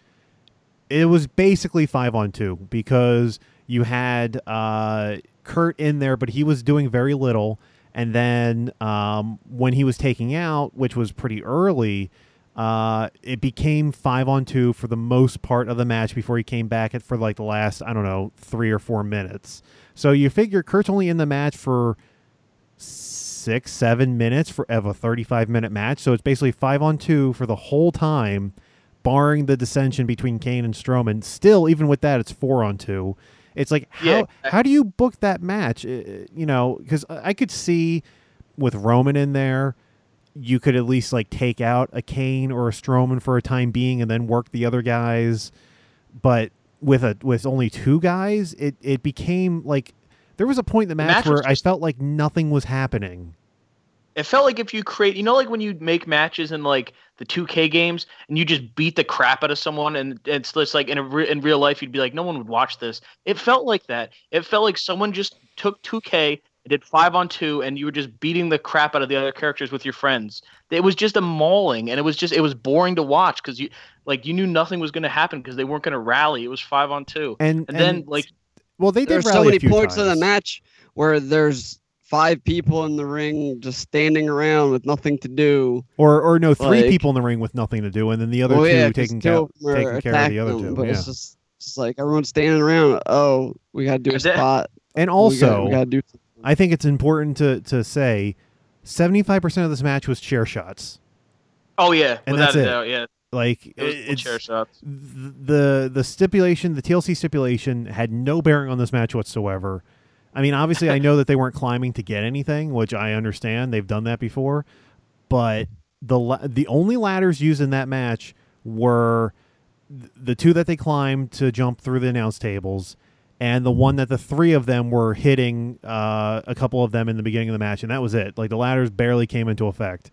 It was basically five on two because you had uh, Kurt in there, but he was doing very little. And then um, when he was taking out, which was pretty early, uh, it became five on two for the most part of the match before he came back for like the last I don't know three or four minutes. So you figure Kurt's only in the match for six, seven minutes for of a 35 minute match. So it's basically five on two for the whole time, barring the dissension between Kane and Strowman. Still, even with that, it's four on two. It's like how Yeah. how do you book that match? You know, because I could see with Roman in there, you could at least like take out a Kane or a Strowman for a time being, and then work the other guys. But with a with only two guys, it it became like there was a point in the match, match was where I felt like nothing was happening. It felt like if you create, you know, like when you make matches in like the 2K games and you just beat the crap out of someone, and it's just like in a re- in real life, you'd be like, no one would watch this. It felt like that. It felt like someone just took 2K and did five on two, and you were just beating the crap out of the other characters with your friends. It was just a mauling, and it was just it was boring to watch because you like you knew nothing was going to happen because they weren't going to rally. It was five on two, And, and, then like well, they did there's so rally a many few points in the match where there's five people in the ring just standing around with nothing to do. or or no, three like- people in the ring with nothing to do, and then the other Well, two yeah, 'cause taking two care of taking care of the other them, two. But yeah. it's just, just like everyone's standing around. Oh, we got to do a spot. and we also, gotta, we got to do. I think it's important to to say, seventy five percent of this match was chair shots. oh yeah, And without that's a it. doubt, yeah, Like it it's chair shots. the the stipulation, the TLC stipulation had no bearing on this match whatsoever. I mean, obviously, I know that they weren't climbing to get anything, which I understand. They've done that before, but the la- the only ladders used in that match were th- the two that they climbed to jump through the announce tables, and the one that the three of them were hitting uh, a couple of them in the beginning of the match, and that was it. Like the ladders barely came into effect.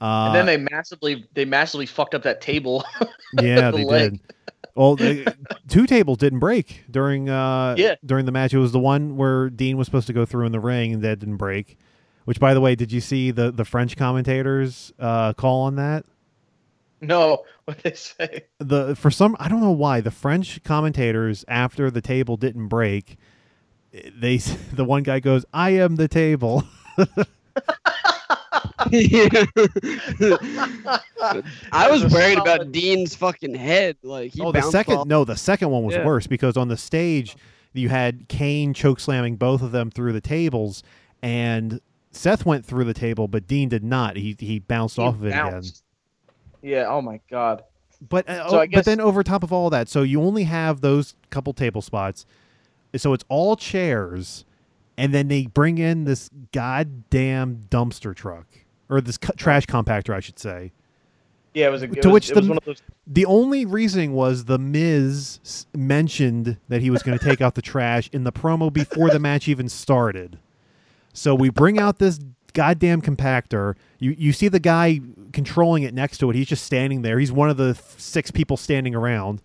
Uh, and then they massively they massively fucked up that table. yeah, the they leg. did. Well, two tables didn't break during uh Yeah. during the match. It was the one where Dean was supposed to go through in the ring and that didn't break. Which, by the way, did you see the the French commentators uh, call on that? no, what they say? The for some I don't know why the French commentators after the table didn't break, they the one guy goes, "I am the table." I was That was a worried about Dean's fucking head. Like he oh, the second off. no, the second one was Yeah. worse because on the stage you had Kane choke slamming both of them through the tables, and Seth went through the table, but Dean did not. He he bounced He off of it again. Yeah. Oh my god. But uh, So oh, I but guess- then over top of all that, so you only have those couple table spots, so it's all chairs, and then they bring in this goddamn dumpster truck or this trash compactor, I should say. Yeah, it was a. It To was, which the- one of those. The only reasoning was the Miz mentioned that he was going to take out the trash in the promo before the match even started. So we bring out this goddamn compactor. You you see the guy controlling it next to it. He's just standing there. He's one of the six people standing around.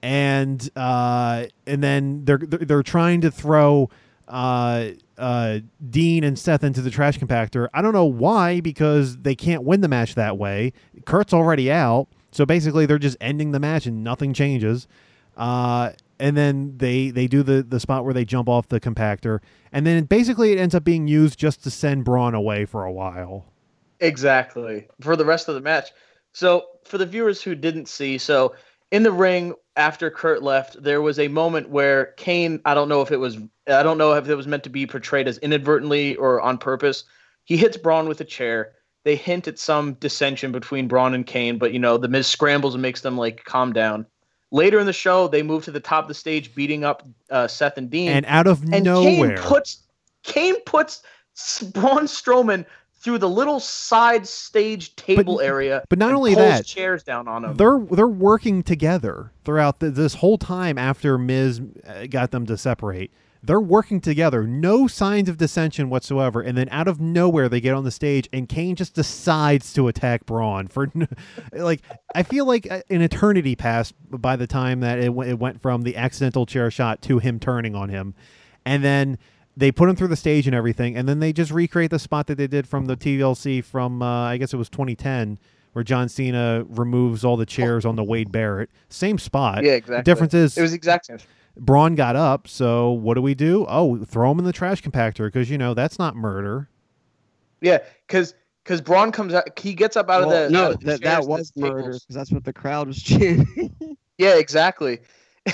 And uh, and then they're they're they're trying to throw uh, uh, Dean and Seth into the trash compactor. I don't know why because they can't win the match that way. Kurt's already out, so basically they're just ending the match and nothing changes. Uh, and then they they do the the spot where they jump off the compactor, and then basically it ends up being used just to send Braun away for a while. Exactly for the rest of the match. So for the viewers who didn't see, so in the ring after Kurt left, there was a moment where Kane. I don't know if it was. I don't know if it was meant to be portrayed as inadvertently or on purpose. He hits Braun with a chair. They hint at some dissension between Braun and Kane, but you know the Miz scrambles and makes them like calm down. Later in the show, they move to the top of the stage, beating up uh, Seth and Dean. And out of and nowhere, Kane puts Kane puts Braun Strowman through the little side stage table area. but not only that, chairs down on them. They're they're working together throughout the, this whole time after Miz uh, got them to separate. They're working together, no signs of dissension whatsoever, and then out of nowhere they get on the stage and Kane just decides to attack Braun for like I feel like uh, an eternity passed by the time that it, w- it went from the accidental chair shot to him turning on him, and then they put him through the stage and everything, and then they just recreate the spot that they did from the TLC from uh, I guess it was 2010, where John Cena removes all the chairs on the Wade Barrett. Same spot. yeah, exactly. The difference is it was exact same. Braun got up, so what do we do? Oh, throw him in the trash compactor because you know that's not murder. Yeah, because because Braun comes out, he gets up out Well, of the no, out the that that was murder because that's what the crowd was chanting. Yeah, exactly.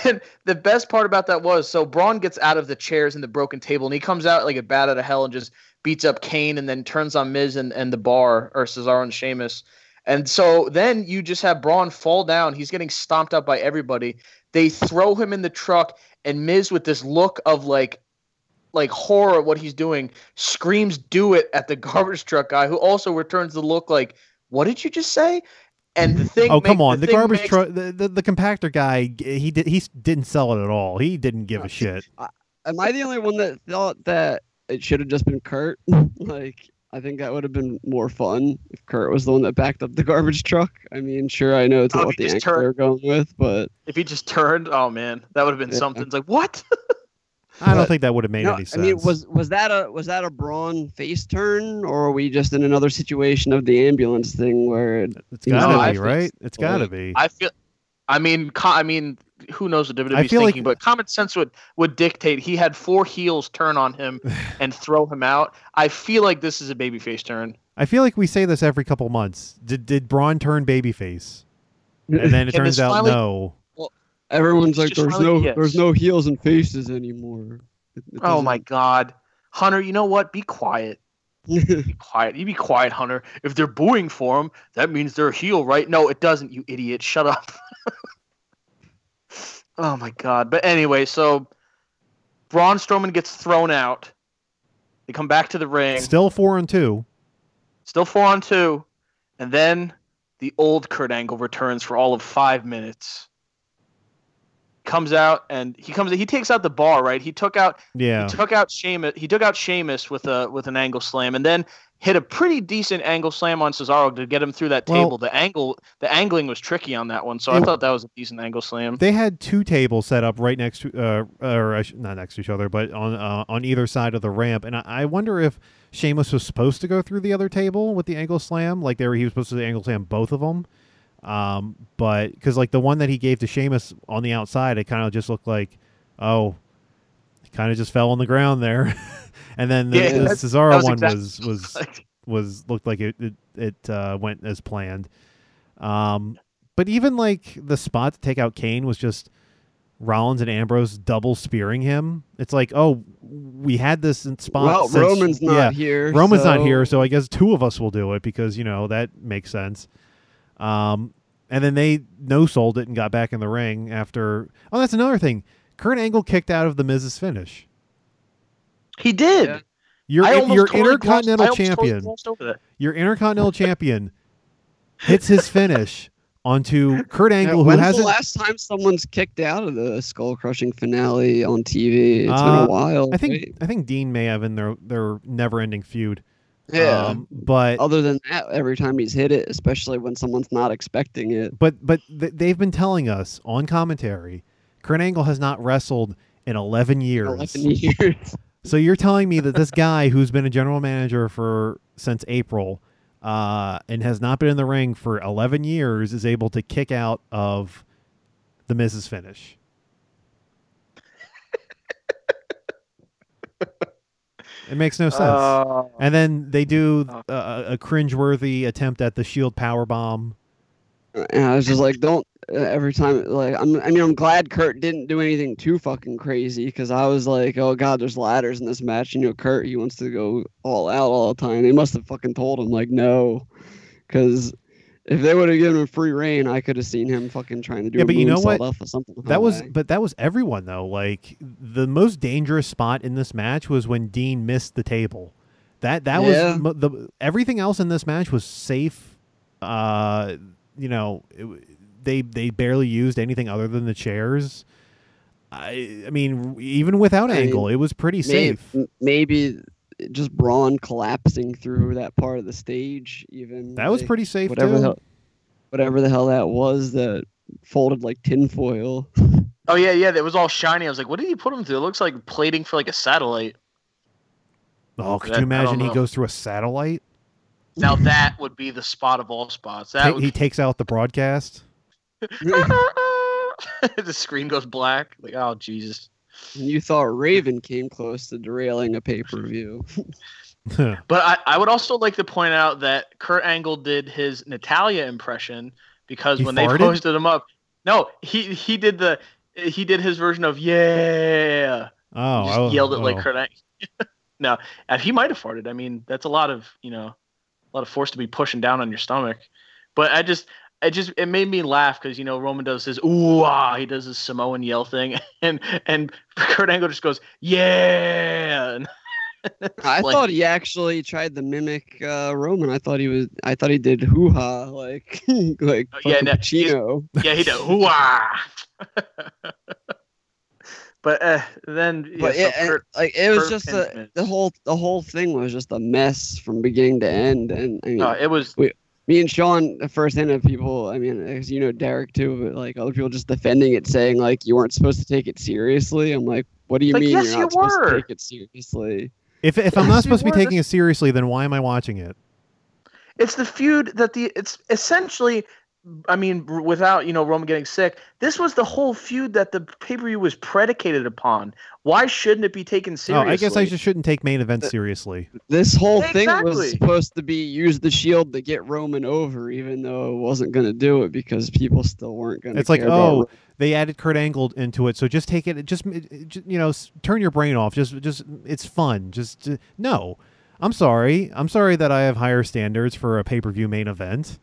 And the best part about that was so Braun gets out of the chairs and the broken table, and he comes out like a bat out of hell and just beats up Kane, and then turns on Miz and, and the bar or Cesaro and Sheamus. And so then you just have Braun fall down. He's getting stomped up by everybody. They throw him in the truck, and Miz with this look of like like horror at what he's doing screams do it at the garbage truck guy who also returns the look like what did you just say and the thing Oh come make- on, the, thing garbage makes- truck, the, the the compactor guy, he did. He didn't sell it at all. He didn't give a uh, shit. Am I the only one that thought that it should have just been Kurt? like, I think that would have been more fun if Kurt was the one that backed up the garbage truck. I mean, sure, I know it's Oh, not if what he the just angle turned- they're going with, but If he just turned, oh man, that would have been Yeah. something. It's like what? I don't But- think that would have made no, any sense. I mean, was was that a was that a Braun face turn, or are we just in another situation of the ambulance thing where it, it's you gotta I be feel- right. It's gotta like, be. I feel. I mean, co- I mean, who knows what WWE's feel like- thinking? but common sense would would dictate he had four heels turn on him and throw him out. I feel like this is a babyface turn. I feel like we say this every couple months. Did did Braun turn babyface? And then it turns out finally- no. Everyone's like, there's finally- no yes. there's no heels and faces anymore. It- it Oh my God, Hunter, you know what? Be quiet. Be quiet. You be quiet, Hunter. If they're booing for him, that means they're a heel, right? No, it doesn't. You idiot. Shut up. oh my God. But anyway, so Braun Strowman gets thrown out. They come back to the ring. Still four and two. Still four on two. And then the old Kurt Angle returns for all of five minutes. Comes out and he comes he takes out the bar, right? He took out Yeah. he took out Sheamus he took out Sheamus with a with an angle slam and then hit a pretty decent angle slam on Cesaro to get him through that Well- table. The angle the angling was tricky on that one, so I thought that was a decent angle slam. They had two tables set up right next to, uh, or not next to each other, but on uh, on either side of the ramp. And I, I wonder if Sheamus was supposed to go through the other table with the angle slam, like they were, he was supposed to angle slam both of them. Um, but because like the one that he gave to Sheamus on the outside, it kind of just looked like, oh, kind of just fell on the ground there. and then the, Yeah, the Cesaro was one exactly- was was Like, was looked like it it, it uh, went as planned. Um, but even like the spot to take out Kane was just Rollins and Ambrose double spearing him. It's like, oh, we had this in spot. well, since- Roman's not yeah, here. Roman's not here, so I guess two of us will do it because you know that makes sense. Um, and then they no sold it and got back in the ring after. Oh, that's another thing. Kurt Angle kicked out of the Miz's finish. he did. Yeah. Your I your totally intercontinental almost champion. glossed over that. your intercontinental champion hits his finish onto Kurt Yeah, Angle, who hasn't. the last time someone's kicked out of the skull crushing finale on TV? It's been Uh, a while. I think right? I think Dean may have in their their never ending feud. Yeah. Um, but Other than that, every time he's hit it, especially when someone's not expecting it. but but th- they've been telling us on commentary, Kurt Angle has not wrestled in eleven years. 11 years. So you're telling me that this guy who's been a general manager for since April uh, and has not been in the ring for 11 years is able to kick out of the Miz's Finish? It makes no sense. Uh, and then they do Oh. uh, a cringeworthy attempt at the Shield power bomb. And I was just like, don't. Uh, every time, like, I'm, I mean, I'm glad Kurt didn't do anything too fucking crazy because I was like, oh god, there's ladders in this match. You know, Kurt, he wants to go all out all the time. They must have fucking told him like, no, because if they would have given him free reign, I could have seen him fucking trying to do. Yeah, a but you know what? Off of something That was, high. but that was everyone though. Like the most dangerous spot in this match was when Dean missed the table. That that Yeah. was the everything else in this match was safe. Uh, you know, it, they they barely used anything other than the chairs. I I mean, even without I mean, Angle, it was pretty safe. maybe just Braun collapsing through that part of the stage. Even That was like, pretty safe whatever too. the hell, whatever the hell that was that folded like tinfoil. Oh yeah, yeah. That was all shiny. I was like, what did he put him through? It looks like plating for like a satellite. Oh, could That- you imagine he goes through a satellite? Now that would be the spot of all spots. That Ta- would he takes out the broadcast. the screen goes black. Like, oh Jesus. And you thought Raven came close to derailing a pay per view. But I, I would also like to point out that Kurt Angle did his Natalya impression because He when farted? they posted him up, no, he he did the he did his version of yeah. Oh, He just oh, yelled it like oh. Kurt Angle. no, he might have farted. I mean, that's a lot of you know, a lot of force to be pushing down on your stomach. But I just, it just, it made me laugh because you know Roman does his ooh ah, he does his Samoan yell thing, and and Kurt Angle just goes yeah. I like- thought he actually tried to mimic uh, Roman. I thought he was. I thought he did hoo ha like like Oh, yeah, no, Pacino. yeah, he did ooh ah. but uh, then yeah, But so and, Kurt- like it was just a, the whole the whole thing was just a mess from beginning to end. And I mean, no, it was me and Sean, the first hand of people, I mean, as you know, Derek too, but like other people just defending it, saying like you weren't supposed to take it seriously. I'm like, what do you Like, mean yes, you're you not supposed were. to take it seriously? If if I'm not supposed to be were. taking it seriously, then why am I watching it? it's the feud that the it's essentially I mean without you know Roman getting sick this was the whole feud that the pay-per-view was predicated upon why shouldn't it be taken Oh, seriously I guess I just shouldn't take main events seriously. This whole thing was supposed to be use the shield to get Roman over, even though it wasn't going to do it because people still weren't going to. It's like, about oh, Roman. they added Kurt Angle into it, so just take it. Just, it- it- ju- you know, turn your brain off. Just, just, it's fun. Just no. I'm sorry. I'm sorry that I have higher standards for a pay per view main event.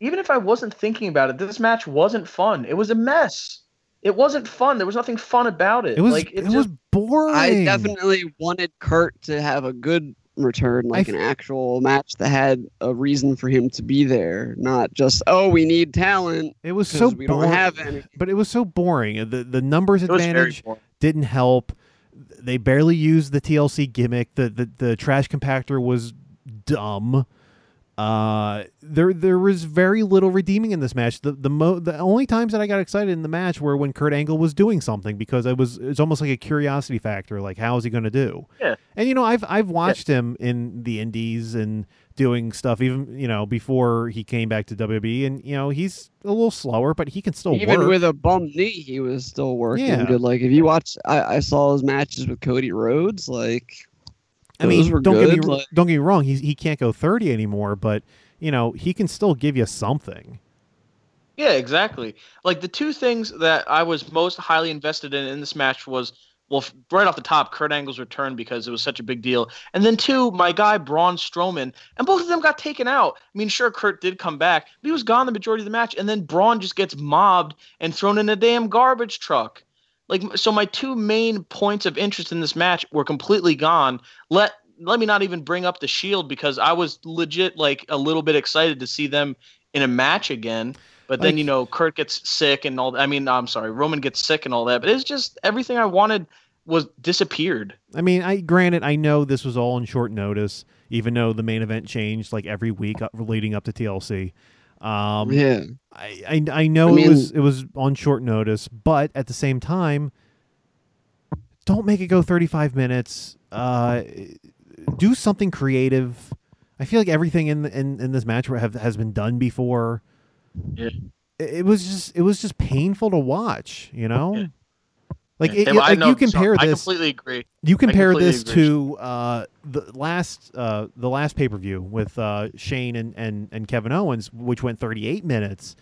Even if I wasn't thinking about it this match wasn't fun it was a mess it wasn't fun there was nothing fun about it It was, like it, it, was just boring. I definitely wanted Kurt to have a good return, like f- an actual match that had a reason for him to be there, not just oh we need talent. It was so we boring. don't have any. But it was so boring. The the numbers it advantage didn't help. They barely used the TLC gimmick. The the, the trash compactor was dumb. Uh, there there was very little redeeming in this match. The the mo the only times that I got excited in the match were when Kurt Angle was doing something because I was it's almost like a curiosity factor. Like how is he going to do? Yeah. And you know I've I've watched him in the Indies and doing stuff even you know before he came back to WWE and you know he's a little slower but he can still Even work. with a bum knee, he was still working Yeah. good. Like if you watch, I, I saw his matches with Cody Rhodes. Like I those mean, don't get me like- don't get me wrong. He's he can't go thirty anymore, but you know he can still give you something. Yeah, exactly. Like the two things that I was most highly invested in in this match was well, right off the top, Kurt Angle's return because it was such a big deal, and then two, my guy Braun Strowman, and both of them got taken out. I mean, sure, Kurt did come back, but he was gone the majority of the match, and then Braun just gets mobbed and thrown in a damn garbage truck. Like, so my two main points of interest in this match were completely gone. Let let me not even bring up the Shield because I was legit like a little bit excited to see them in a match again. But then Like- you know Kurt gets sick and all. I mean, I'm sorry, Roman gets sick and all that. But it's just everything I wanted was disappeared. I mean, I granted I know this was all in short notice, even though the main event changed like every week uh, leading up to TLC. Um, yeah, I, I I know I it was it was on short notice, but at the same time, don't make it go 35 minutes. Uh, do something creative. I feel like everything in in, in this match have, has been done before. Yeah. It, it was just it was just painful to watch. You know, like it, And like know- you compare I this. I completely agree. You compare this agree. to uh, the last uh, the last pay per view with uh, Shane and, and, and Kevin Owens, which went 38 minutes.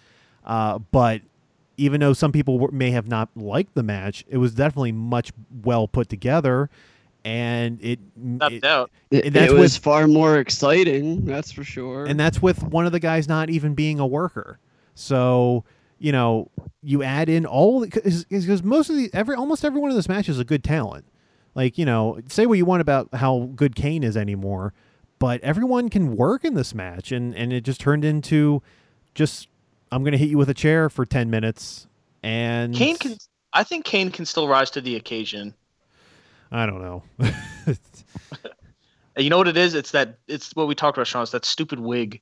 Uh, but even though some people were, may have not liked the match, it was definitely much well put together, and it, Not it- doubt. it, And that's it was with- far more exciting. That's for sure. and that's with one of the guys not even being a worker. So you know, you add in all because most of the every almost every one of those matches is a good talent. Like, you know, say what you want about how good Kane is anymore, but everyone can work in this match and and it just turned into just I'm going to hit you with a chair for 10 minutes and Kane can. I think Kane can still rise to the occasion. I don't know. You know what it is? It's that. It's what we talked about, Sean. It's that stupid wig.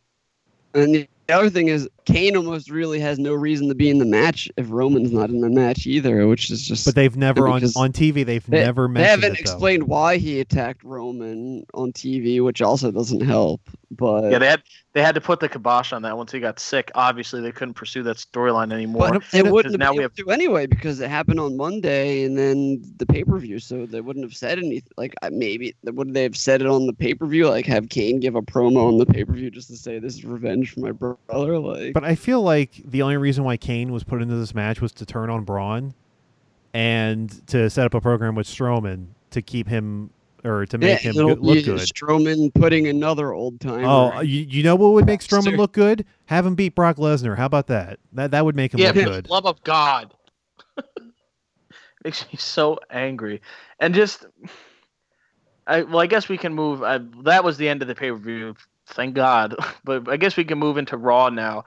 And the other thing is, Kane almost really has no reason to be in the match if Roman's not in the match either, which is just. but they've never on Because on TV they've they, never they mentioned haven't it, explained why he attacked Roman on TV, which also doesn't help. But Yeah, they had they had to put the kibosh on that once he got sick. Obviously, they couldn't pursue that storyline anymore. But they wouldn't have now been we have- to anyway because it happened on Monday and then the pay per view, so they wouldn't have said anything. Like maybe would they have said it on the pay per view? Like have Kane give a promo on the pay per view just to say this is revenge for my brother? Like But I feel like the only reason why Kane was put into this match was to turn on Braun and to set up a program with Strowman to keep him or to make yeah, him it'll good, look good. Strowman putting another old timer. Oh, uh, you, you know what would make Strowman Sir. look good? Have him beat Brock Lesnar. How about that? That that would make him yeah, look good. love of God. Makes me so angry, and just, I well, I guess we can move. I, that was the end of the pay per view. Thank God, but I guess we can move into Raw now.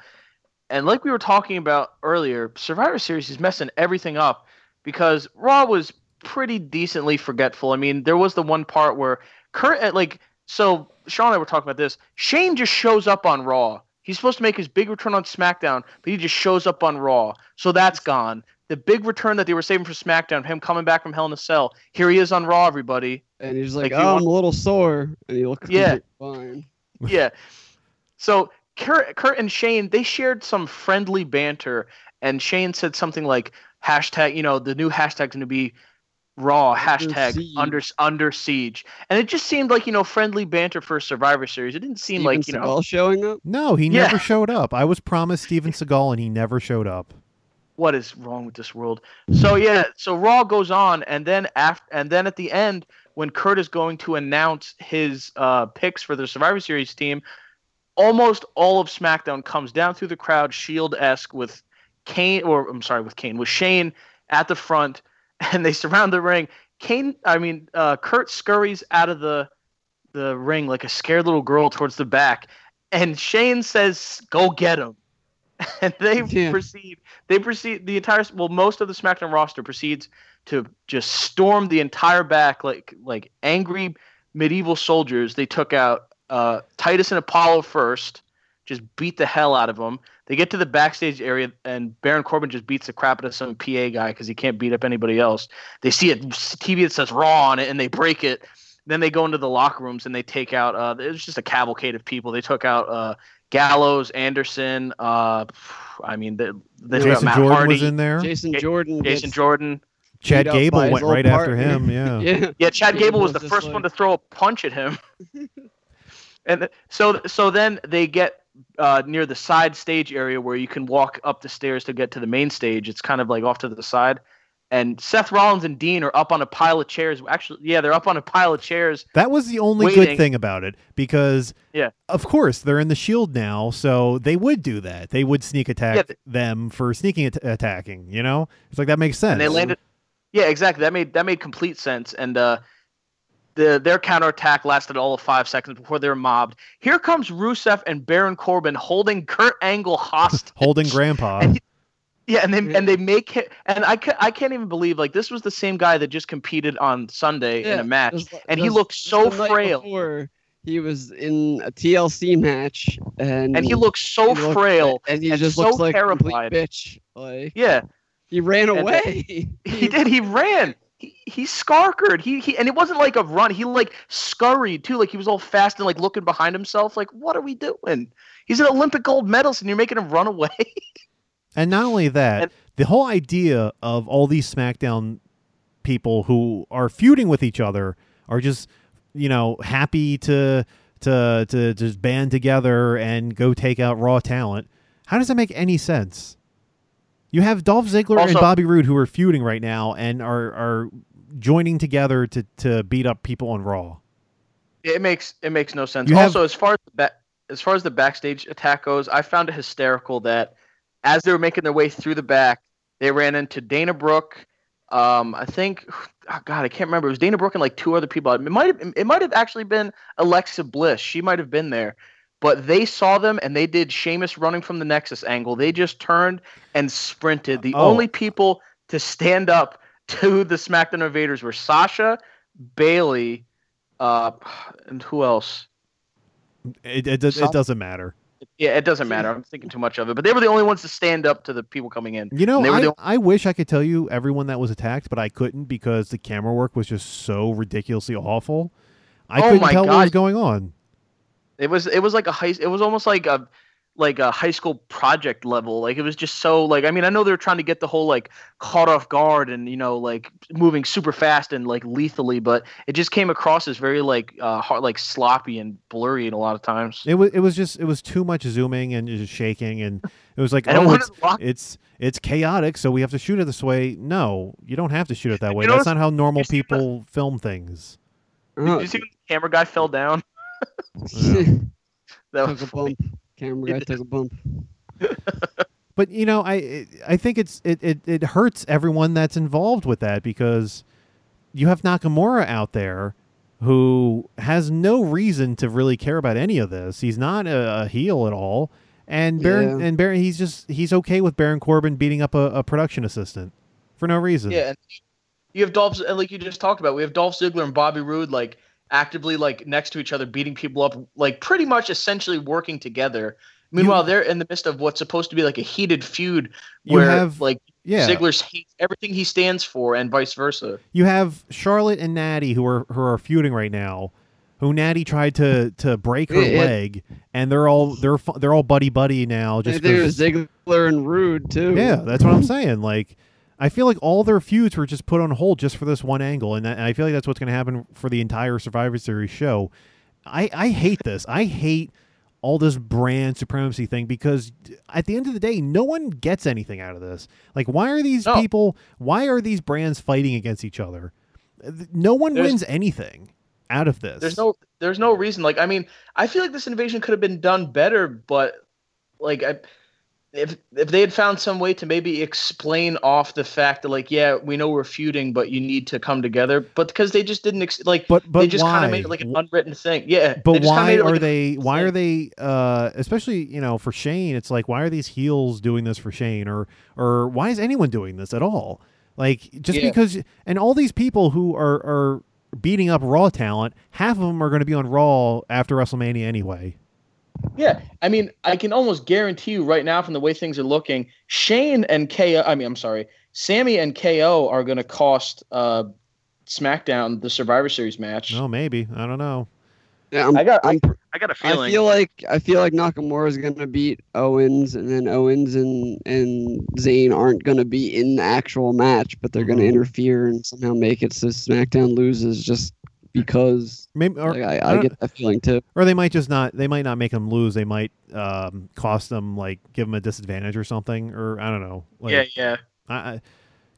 And like we were talking about earlier, Survivor Series is messing everything up because Raw was pretty decently forgetful. I mean, there was the one part where Kurt, uh, like, so Sean and I were talking about this. Shane just shows up on Raw. He's supposed to make his big return on SmackDown, but he just shows up on Raw. So that's gone. The big return that they were saving for SmackDown, him coming back from Hell in a Cell, here he is on Raw, everybody. and he's like, like, "Oh, want- I'm a little sore," and he looks Yeah. fine. yeah. So Kurt, Kurt and Shane, they shared some friendly banter, and Shane said something like hashtag, you know, the new hashtag's going to be Raw hashtag siege. under under siege, and it just seemed like you know friendly banter for a Survivor Series. It didn't seem Steven like you know Seagal showing up. No, he Yeah. never showed up. I was promised Steven Seagal and he never showed up. what is wrong with this world. So yeah, so Raw goes on, and then after, and then at the end, when Kurt is going to announce his uh, picks for the Survivor Series team, almost all of SmackDown comes down through the crowd, Shield esque, with Kane, or I'm sorry, with Kane, with Shane at the front, and they surround the ring. Kane, I mean, uh, Kurt scurries out of the the ring like a scared little girl towards the back, and Shane says, "Go get him." And they Yeah. proceed. They proceed. The entire well, most of the SmackDown roster proceeds to just storm the entire back like like angry medieval soldiers. They took out uh, Titus and Apollo first, just beat the hell out of them. They get to the backstage area, and Baron Corbin just beats the crap out of some PA guy because he can't beat up anybody else. They see a TV that says Raw on it, and they break it. Then they go into the locker rooms and they take out. Uh, it was just a cavalcade of people. They took out uh, Gallows, Anderson. Uh, I mean, they, they Jason Matt Jordan Hardy, was in there. Jason Ja- Jordan. Jason Jordan. Chad beat up by Gable went old right after him. Yeah. Yeah. Yeah, Chad Gable Gable was was the first like- one to throw a punch at him. and so so then they get uh, near the side stage area where you can walk up the stairs to get to the main stage. It's kind of like off to the side. And Seth Rollins and Dean are up on a pile of chairs. Actually, yeah, they're up on a pile of chairs. That was the only Waiting. good thing about it because, Yeah. of course, they're in the Shield now, so they would do that. They would sneak attack Yeah, th- them for sneaking at- attacking. You know, it's like that makes sense. and they landed. Yeah, exactly. That made that made complete sense. And uh, the their counterattack lasted all of five seconds before they were mobbed. Here comes Rusev and Baron Corbin holding Kurt Angle hostage. holding Grandpa. And he- Yeah, and they and they make it, and I ca- I can't even believe like this was the same guy that just competed on Sunday in a match, just li- and he just- looked so the night frail, before, he was in a TLC match, and and he looked so he looked- frail. and he and just so looks like a complete terrified. bitch. Like Yeah, he ran And- away. he did. He ran. He he skarkered. He he, and it wasn't like a run. He like scurried too. Like he was all fast and like looking behind himself. Like what are we doing? He's an Olympic gold medalist, and you're making him run away. And not only that, And- the whole idea of all these SmackDown people who are feuding with each other are just, you know, happy to to to just band together and go take out Raw talent. How does that make any sense? You have Dolph Ziggler and Bobby Roode who are feuding right now and are are joining together to to beat up people on Raw. It makes it makes no sense. You have- also, as far as the ba- as far as the backstage attack goes, I found it hysterical that as they were making their way through the back, they ran into Dana Brooke, Um, I think, oh God, I can't remember. It was Dana Brooke and like two other people. It might have, it might have actually been Alexa Bliss. She might have been there, but they saw them and they did Sheamus running from the Nexus angle. They just turned and sprinted. The Oh. only people to stand up to the SmackDown Invaders were Sasha, Bayley, uh, and who else? It it, does, it doesn't matter. Yeah, it doesn't matter. I'm thinking too much of it. But they were the only ones to stand up to the people coming in. You know, And they were I, the I wish I could tell you everyone that was attacked, but I couldn't because the camera work was just so ridiculously awful. I Oh couldn't tell what was going on. It was it was like a high it was almost like a like a high school project level. Like it was just so like I mean I know they were trying to get the whole like caught off guard and you know like moving super fast and like lethally, but it just came across as very like uh hard, like sloppy and blurry in a lot of times. It was it was just it was too much zooming and just shaking and it was like oh it's, it's it's chaotic so we have to shoot it this way. No, you don't have to shoot it that way. You That's not how normal people film things. Did you see when the camera guy fell down? Yeah. That took was a bump. Camera guy took a bump. But you know, I I think it's it, it, it hurts everyone that's involved with that because you have Nakamura out there who has no reason to really care about any of this. He's not a, a heel at all, and Baron Yeah. and Baron he's just he's okay with Baron Corbin beating up a, a production assistant for no reason. Yeah, and you have Dolph, and like you just talked about, we have Dolph Ziggler and Bobby Roode like actively like next to each other, beating people up, like pretty much essentially working together. Meanwhile, they're in the midst of what's supposed to be like a heated feud You where have- like yeah. Ziggler hates everything he stands for, and vice versa. You have Charlotte and Natty who are who are feuding right now. Who Natty tried to to break her Yeah, yeah. leg, and they're all they're they're all buddy buddy now. Just There's 'cause- Ziggler and Roode too. Yeah, that's what I'm saying. Like, I feel like all their feuds were just put on hold just for this one angle, and, that, and I feel like that's what's going to happen for the entire Survivor Series show. I I hate this. I hate all this brand supremacy thing because at the end of the day, no one gets anything out of this. Like, why are these No. people? Why are these brands fighting against each other? No one There's- wins anything out of this. There's no there's no reason. Like I mean, I feel like this invasion could have been done better, but like I, if if they had found some way to maybe explain off the fact that like yeah we know we're feuding, but you need to come together, but because they just didn't ex- like But- but they just kind of made it like an unwritten thing. Yeah, But why like are a- they? Why are they? Uh, especially you know for Shane, it's like why are these heels doing this for Shane, or or why is anyone doing this at all? Like just Yeah. because, and all these people who are are beating up Raw talent, half of them are going to be on Raw after WrestleMania anyway. Yeah, I mean, I can almost guarantee you right now from the way things are looking, Shane and KO. I mean, I'm sorry, Sami and KO are going to cost uh, SmackDown the Survivor Series match. No, maybe I don't know. Yeah, I'm, I got- I'm, I got a I feeling. feel like I feel like Nakamura is gonna beat Owens, and then Owens and and Zayn aren't gonna be in the actual match, but they're gonna Mhm. interfere and somehow make it so SmackDown loses just because. Maybe or, Like, I, I I get that feeling too. or they might just not. They might not make them lose. They might um, cost them like give them a disadvantage or something, or I don't know. Like, yeah, yeah. I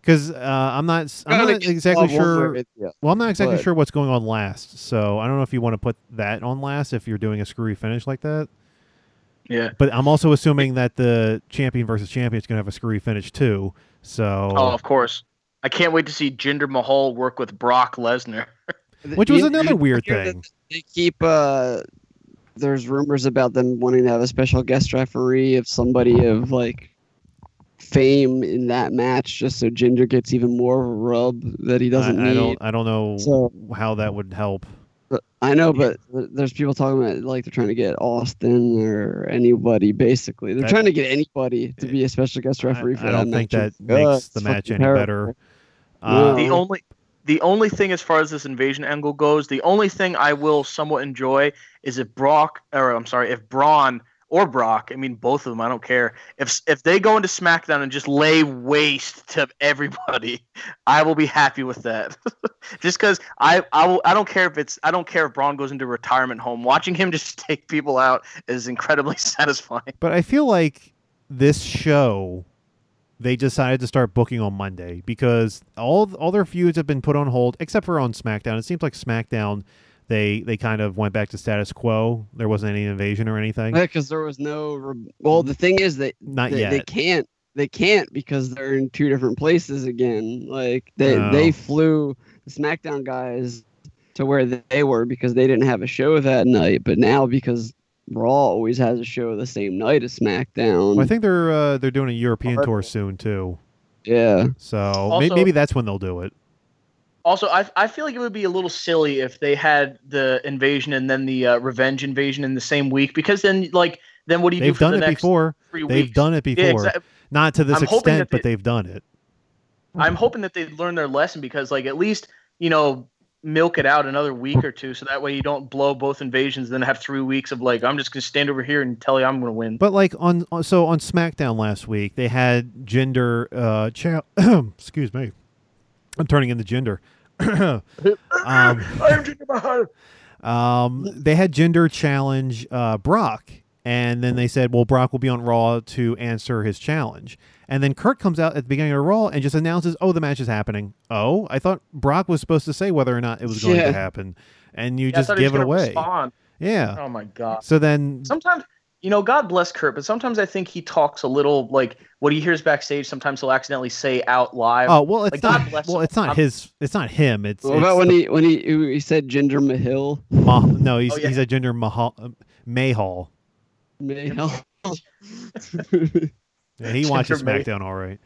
because uh, I'm not. I'm not exactly involved one way sure. or the. Well, I'm not exactly But- sure what's going on last, so I don't know if you want to put that on last if you're doing a screwy finish like that. Yeah. But I'm also assuming that the champion versus champion is going to have a screwy finish too. So, Oh, of course. I can't wait to see Jinder Mahal work with Brock Lesnar. which was You- another weird thing. They keep. uh There's rumors about them wanting to have a special guest referee of somebody of like fame in that match, just so Jinder gets even more of a rub that he doesn't I, I need. don't. I don't know So- how that would help. I know, but there's people talking about like they're trying to get Austin or anybody. Basically, they're That- trying to get anybody to be a special guest referee I, for I that don't think that Ugh, makes it's the match any terrible. better. No. Uh, The only the only thing as far as this invasion angle goes, the only thing I will somewhat enjoy is if Brock or I'm sorry, if Braun or Brock, I mean both of them, I don't care. If if they go into SmackDown and just lay waste to everybody, I will be happy with that. just because I I will I don't care if it's I don't care if Braun goes into retirement home. Watching him just take people out is incredibly satisfying. But I feel like this show they decided to start booking on Monday because all all their feuds have been put on hold except for on SmackDown. It seems like SmackDown they they kind of went back to status quo. There wasn't any invasion or anything. because there was no. Re- well, the thing is that Not they, yet. they can't they can't because they're in two different places again. Like they Oh. they flew the SmackDown guys to where they were because they didn't have a show that night, but now because Raw always has a show the same night as SmackDown. Well, I think they're uh, they're doing a European Heard tour soon too. yeah. So may- Also- maybe that's when they'll do it. Also, I I feel like it would be a little silly if they had the invasion and then the uh, revenge invasion in the same week because then like then what do you do They've for done the it next before. three They've done it before. Yeah, exactly. Not to this I'm extent, that but they- they've done it. I'm hoping that they learn their lesson because like at least you know milk it out another week or two so that way you don't blow both invasions then have three weeks of like I'm just gonna stand over here and tell you I'm gonna win. But like on on- so on SmackDown last week, they had Jinder. Uh, cha- excuse me, I'm turning into Jinder. um, I'm Jinder Mahal. um, they had Jinder challenge uh, Brock, and then they said, "Well, Brock will be on Raw to answer his challenge." And then Kurt comes out at the beginning of a Raw and just announces, "Oh, the match is happening." Oh, I thought Brock was supposed to say whether or not it was going Yeah. to happen, and you Yeah, just thought he was give it away. respond. Yeah. Oh my god. So then, Sometimes you know, God bless Kurt, but sometimes I think he talks a little like what he hears backstage. Sometimes he'll accidentally say out live. oh well, it's Like, God not. bless Well, him. it's not his. It's not him. It's, What it's about when the he when he he said Ginger Mahil? Ma- no, he's Oh, yeah. he's a Jinder Mahal, uh, Mayhall. Yeah, he watches SmackDown all right.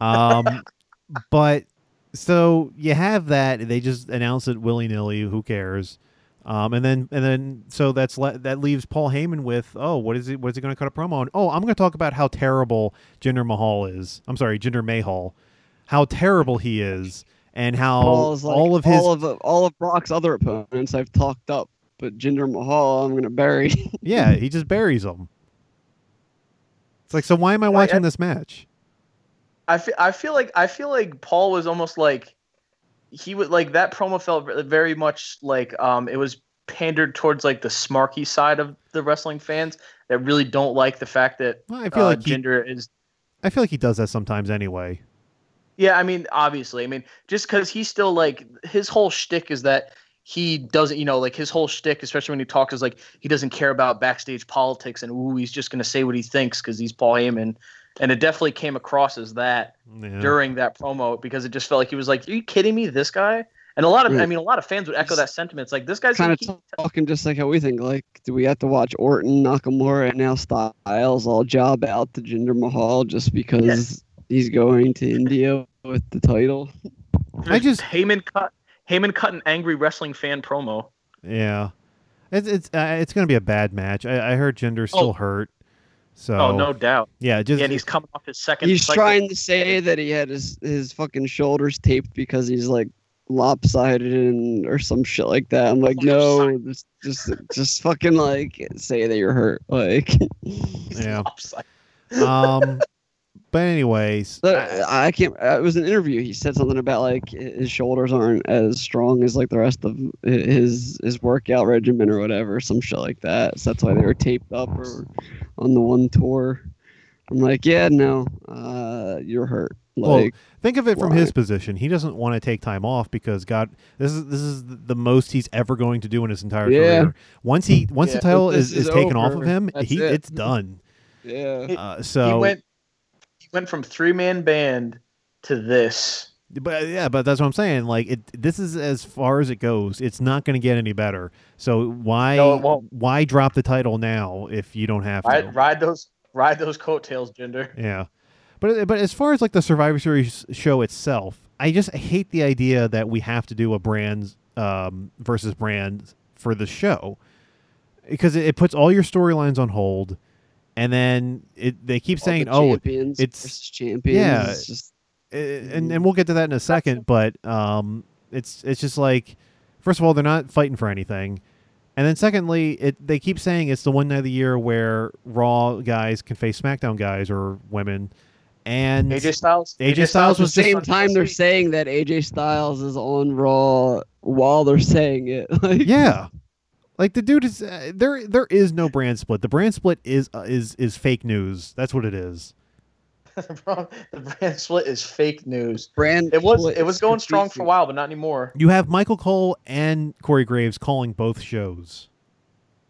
Um, but so you have that. They just announce it willy nilly. Who cares? Um, and then and then so that's le- that leaves Paul Heyman with oh what is it what is he going to cut a promo on? Oh, I'm going to talk about how terrible Jinder Mahal is. I'm sorry, Jinder Mahal, how terrible he is, and how like, all of his all of all of Brock's other opponents I've talked up, but Jinder Mahal I'm gonna bury. yeah he just buries them. It's like so why am I watching and- this match? I feel, I feel like I feel like Paul was almost like he would like that promo felt very much like um it was pandered towards like the smarky side of the wrestling fans that really don't like the fact that Well, I feel uh, like he, Jinder is I feel like he does that sometimes anyway. Yeah, I mean, obviously, I mean, just because he's still like his whole shtick is that he doesn't, you know, like his whole shtick, especially when he talks, is like he doesn't care about backstage politics and ooh, he's just gonna say what he thinks because he's Paul Heyman, and it definitely came across as that Yeah. during that promo because it just felt like he was like, "Are you kidding me? This guy?" And a lot of, I mean, a lot of fans would echo that sentiment. It's like this guy's kind of keep- talking just like how we think. Like, do we have to watch Orton, Nakamura, and now Styles all job out to Jinder Mahal just because he's going to India with the title? I just- Heyman cut Heyman cut an angry wrestling fan promo. Yeah, it's it's uh, it's gonna be a bad match. I, I heard Jinder's still Oh. hurt, so Oh, no doubt. yeah, just Yeah, and he's coming off his second. He's cycle. trying to say that he had his his fucking shoulders taped because he's like lopsided and or some shit like that. I'm like, no, just just just fucking like say that you're hurt. Like, yeah. Upside. Um, but anyways, But I I can't. uh, It was an interview. He said something about like his shoulders aren't as strong as like the rest of his his workout regimen or whatever, some shit like that. So that's why they were taped up or on the one tour. I'm like, yeah, no, uh, you're hurt. Well, think of it from his position. He doesn't want to take time off because God, this is this is the most he's ever going to do in his entire Yeah. career. Once he once Yeah. the title is, is is taken off of him, that's he it. it's done. yeah, Uh, so he went he went from three man band to this. But yeah, but that's what I'm saying. Like it, this is as far as it goes. It's not going to get any better. So why No, why drop the title now if you don't have to? Ride, ride those ride those coattails, Jinder? Yeah, but but as far as like the Survivor Series show itself, I just hate the idea that we have to do a brands um, versus brands for the show because it, it puts all your storylines on hold, and then it they keep All saying, the "Oh, champions it's- versus champions." yeah. it's just and and we'll get to that in a second but um it's it's just like first of all they're not fighting for anything and then secondly it they keep saying it's the one night of the year where raw guys can face smackdown guys or women and AJ Styles. AJ Styles was the same time they're saying that AJ Styles is on Raw while they're saying it. Like, yeah like the dude is uh, there there is no brand split the brand split is uh, is is fake news that's what it is Bro, the brand split is fake news. brand. It was it was going strong for a while, but not anymore. you have michael cole and corey graves calling both shows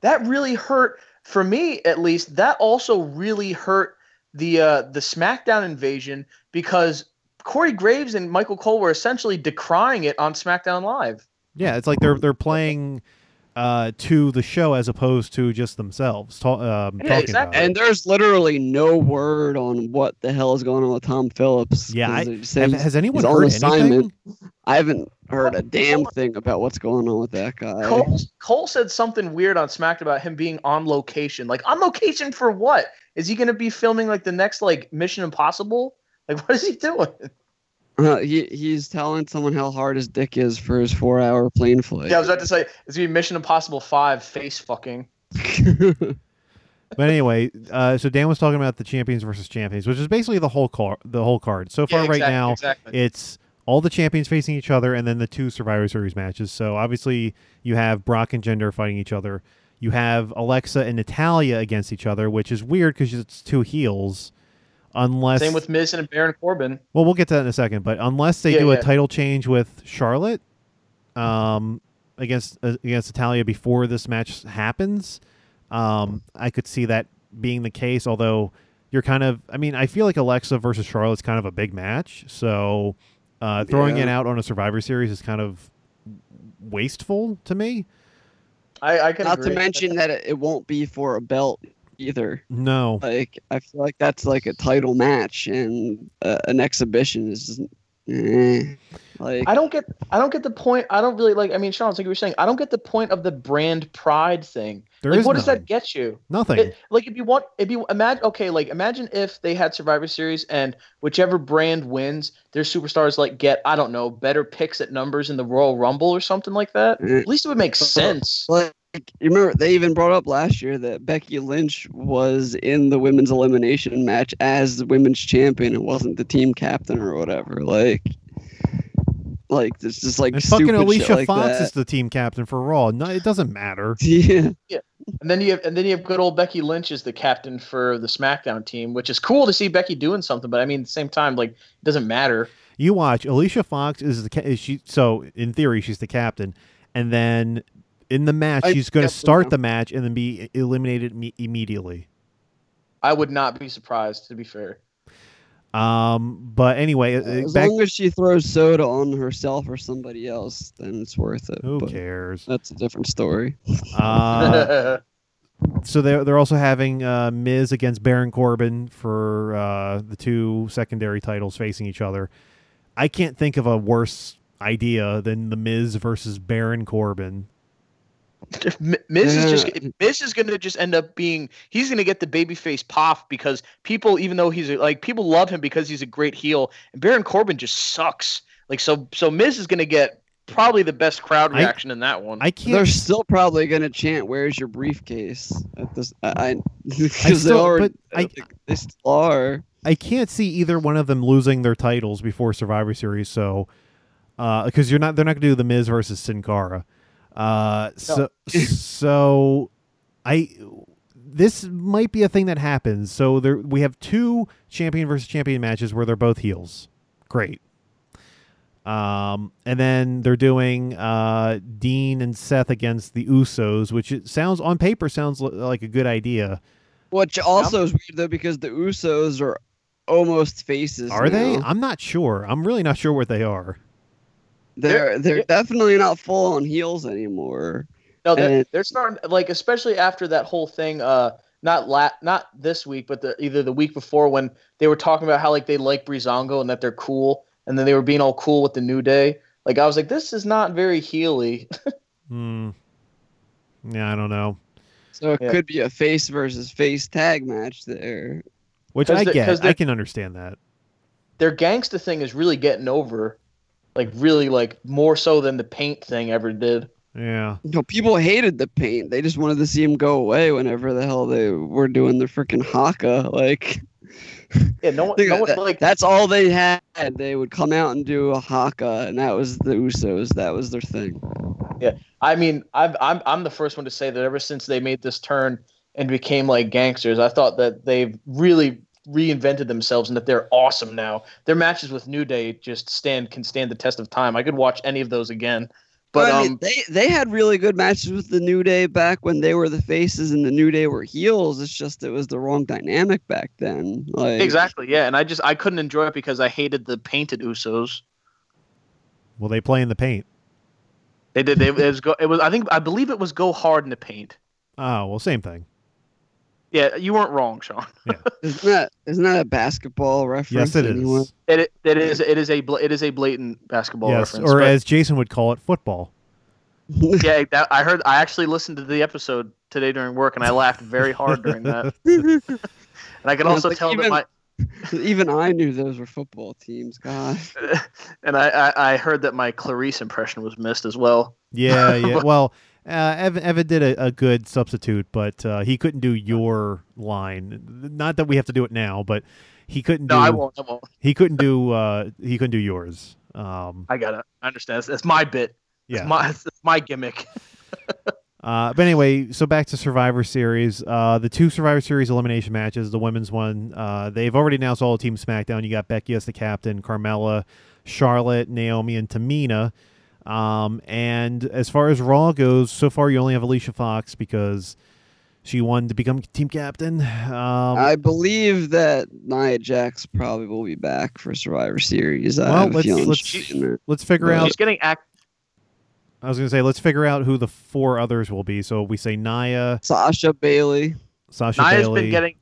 That really hurt for me, at least. That also really hurt the uh, the SmackDown invasion because Corey Graves and Michael Cole were essentially decrying it on SmackDown Live. Yeah, it's like they're they're playing uh, to the show as opposed to just themselves ta- um, Yeah, talking exactly. about. And there's literally no word on what the hell is going on with Tom Phillips. Yeah, 'cause I- they just say Have- he's- has anyone heard assignment. anything? I haven't heard a damn thing about what's going on with that guy. Cole, Cole said something weird on SmackDown about him being on location. Like on location for what? Is he going to be filming like the next like Mission Impossible? Like what is he doing? Uh, he he's telling someone how hard his dick is for his four hour plane flight. Yeah, I was about to say it's gonna be Mission Impossible Five face fucking. But anyway, uh, so Dan was talking about the champions versus champions, which is basically the whole car, the whole card. So far, Yeah, right now, exactly. it's all the champions facing each other, and then the two Survivor Series matches. So obviously, you have Brock and Jinder fighting each other. You have Alexa and Natalya against each other, which is weird because it's two heels. Unless Same with Miz and Baron Corbin. well, we'll get to that in a second. But unless they Yeah, do a title change with Charlotte, um, against uh, against Natalya before this match happens, um, I could see that being the case. Although you're kind of, I mean, I feel like Alexa versus Charlotte's kind of a big match, so uh, throwing it out on a Survivor Series is kind of wasteful to me. I, I can Not agree. to mention that it, it won't be for a belt either. No, Like I feel like that's like a title match, and uh, an exhibition is just, eh. like I don't get I don't get the point. I don't really like I mean Sean, it's like you were saying, I don't get the point of the brand pride thing. there like is what does that get you? Nothing. It, like if you want if you imagine okay, like imagine if they had Survivor Series and whichever brand wins, their superstars like get, I don't know, better picks at numbers in the Royal Rumble or something like that. eh. At least it would make sense. Like you remember, they even brought up last year that Becky Lynch was in the women's elimination match as the women's champion and wasn't the team captain or whatever. Like, like it's just like and fucking Alicia like Fox that. is the team captain for Raw. No, it doesn't matter. yeah. yeah. And then you have and then you have good old Becky Lynch as the captain for the SmackDown team, which is cool to see Becky doing something, but I mean at the same time, like it doesn't matter. You watch. Alicia Fox is the ca- is she. So in theory, she's the captain, and then in the match, I- she's going to start the match and then be eliminated me- immediately. I would not be surprised, to be fair. Um, but anyway, uh, As back. long as she throws soda on herself or somebody else, then it's worth it. Who but cares? That's a different story. Uh, so they're they're also having uh, Miz against Baron Corbin for uh, the two secondary titles facing each other. I can't think of a worse idea than the Miz versus Baron Corbin. M- Miz is just Yeah. Miz is gonna just end up being he's gonna get the babyface pop because people even though he's a, like people love him because he's a great heel and Baron Corbin just sucks like so so Miz is gonna get probably the best crowd I- reaction in that one. I can't. They're still probably gonna chant "Where's your briefcase?" at this. I, I because they still- already I- they still are. I can't see either one of them losing their titles before Survivor Series. So, uh, because you're not, they're not going to do the Miz versus Sin Cara. Uh, so, so I this might be a thing that happens. So there we have two champion versus champion matches where they're both heels. Great. Um, and then they're doing uh, Dean and Seth against the Usos, which it sounds on paper sounds li- like a good idea. Which also is weird though because the Usos are almost faces. Are they? I'm not sure. I'm really not sure what they are. They're they're definitely not full on heels anymore. no, they're, and- they're starting like especially after that whole thing. Uh, not la- not this week, but the, either the week before when they were talking about how like they like Breezango and that they're cool, and then they were being all cool with the New Day. Like I was like, this is not very heely. Hmm. Yeah, I don't know. So it Yeah. could be a face versus face tag match there. which I the- get. 'cause I can understand that. their gangsta thing is really getting over, like really like more so than the paint thing ever did. Yeah. No, people hated the paint. They just wanted to see him go away whenever the hell they were doing the freaking haka. Like, Yeah, no one, no one that- like that's all they had. They would come out and do a haka, and that was the Usos. That was their thing. Yeah, I mean, I've, I'm I'm the first one to say that ever since they made this turn and became like gangsters, I thought that they've really reinvented themselves and that they're awesome now. Their matches with New Day just stand can stand the test of time. I could watch any of those again. But I mean, um, they they had really good matches with the New Day back when they were the faces and the New Day were heels. It's just it was the wrong dynamic back then. Like exactly, yeah. And I just I couldn't enjoy it because I hated the painted Usos. Well, they play in the paint? They did. They, it was go. It was. I think. I believe it was go hard in the paint. Oh well, same thing. Yeah, you weren't wrong, Sean. Isn't that isn't that a basketball reference? Yes, it is. anyway? It, it is. It is a. bla- It is a blatant basketball yes, reference. or but- as Jason would call it, football. yeah, that, I heard. I actually listened to the episode today during work, and I laughed very hard during that. And I can Yeah, also like tell even- that my. Even I knew those were football teams. God. And I, I, I heard that my Clarice impression was missed as well. Yeah, yeah. well, uh, Evan, Evan did a, a good substitute, but uh, he couldn't do your line. Not that we have to do it now, but he couldn't No, do. I won't. I won't. He couldn't do. Uh, he couldn't do yours. Um, I got it. I understand. It's, my bit. yeah. It's my, it's my gimmick. Uh, but anyway, so back to Survivor Series. Uh, the two Survivor Series elimination matches, the women's one, uh, they've already announced all the Team SmackDown. You got Becky as the captain, Carmella, Charlotte, Naomi, and Tamina. Um, and as far as Raw goes, so far you only have Alicia Fox because she won to become team captain. Um, I believe that Nia Jax probably will be back for Survivor Series. I Well, have let's- let's- she's let's figure Well, out. She's getting act. I was going to say, let's figure out who the four others will be. So we say Nia, Sasha Bayley. Sasha Nia's Bayley. been getting.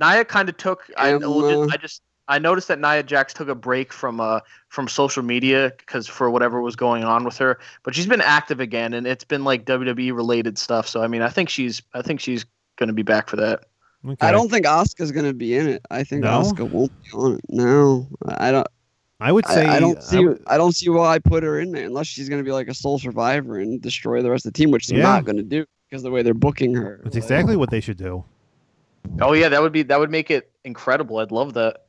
Nia kind of took. I, I just. I noticed that Nia Jax took a break from uh from social media because for whatever was going on with her, but she's been active again, and it's been like WWE related stuff. So I mean, I think she's I think she's going to be back for that. Okay. I don't think Asuka's gonna be in it. I think No? Won't be on it. No, I don't. I would say I, I don't see. would- I, don't see why I put her in there unless she's gonna be like a sole survivor and destroy the rest of the team, which they're Yeah. not gonna do because the way they're booking her. That's Like, exactly what they should do. Oh yeah, that would be that would make it incredible. I'd love that.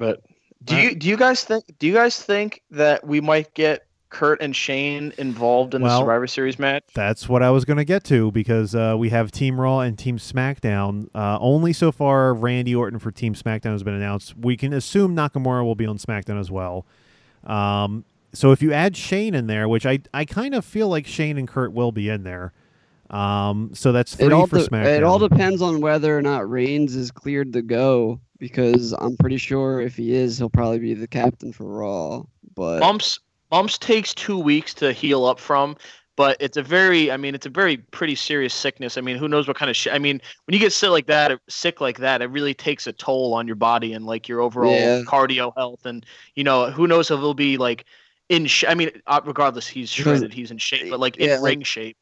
But do you do you guys think do you guys think that we might get Kurt and Shane involved in Well- the Survivor Series match? That's what I was going to get to because uh, we have Team Raw and Team SmackDown. Uh, only so far, Randy Orton for Team SmackDown has been announced. We can assume Nakamura will be on SmackDown as well. Um, so if you add Shane in there, which I, I kind of feel like Shane and Kurt will be in there. Um, so that's three It all, for de- SmackDown. it all depends on whether or not Reigns is cleared to go because I'm pretty sure if he is, he'll probably be the captain for Raw. But Mumps Mumps takes two weeks to heal up from, but it's a very I mean it's a very pretty serious sickness. I mean who knows what kind of shit. I mean when you get sick like that, sick like that, it really takes a toll on your body and like your overall Yeah. cardio health and you know who knows if he'll be like in. Sh- I mean uh, regardless he's sure that he's in shape, but like Yeah, in like- ring shape.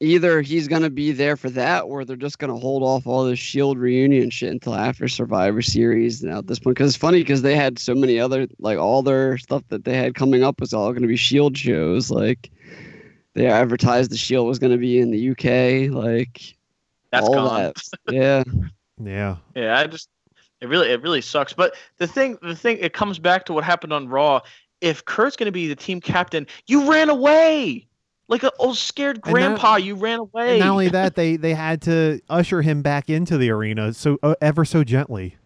Either he's gonna be there for that, or they're just gonna hold off all this Shield reunion shit until after Survivor Series. Now at this point, because it's funny because they had so many other like all their stuff that they had coming up was all gonna be Shield shows. Like they advertised the Shield was gonna be in the UK. Like That's all gone. that. Yeah. yeah. Yeah, I just it really it really sucks. But the thing the thing it comes back to what happened on Raw. If Kurt's gonna be the team captain, you ran away. Like an old scared And not- grandpa, you ran away. Not only that, they, they had to usher him back into the arena so uh, ever so gently.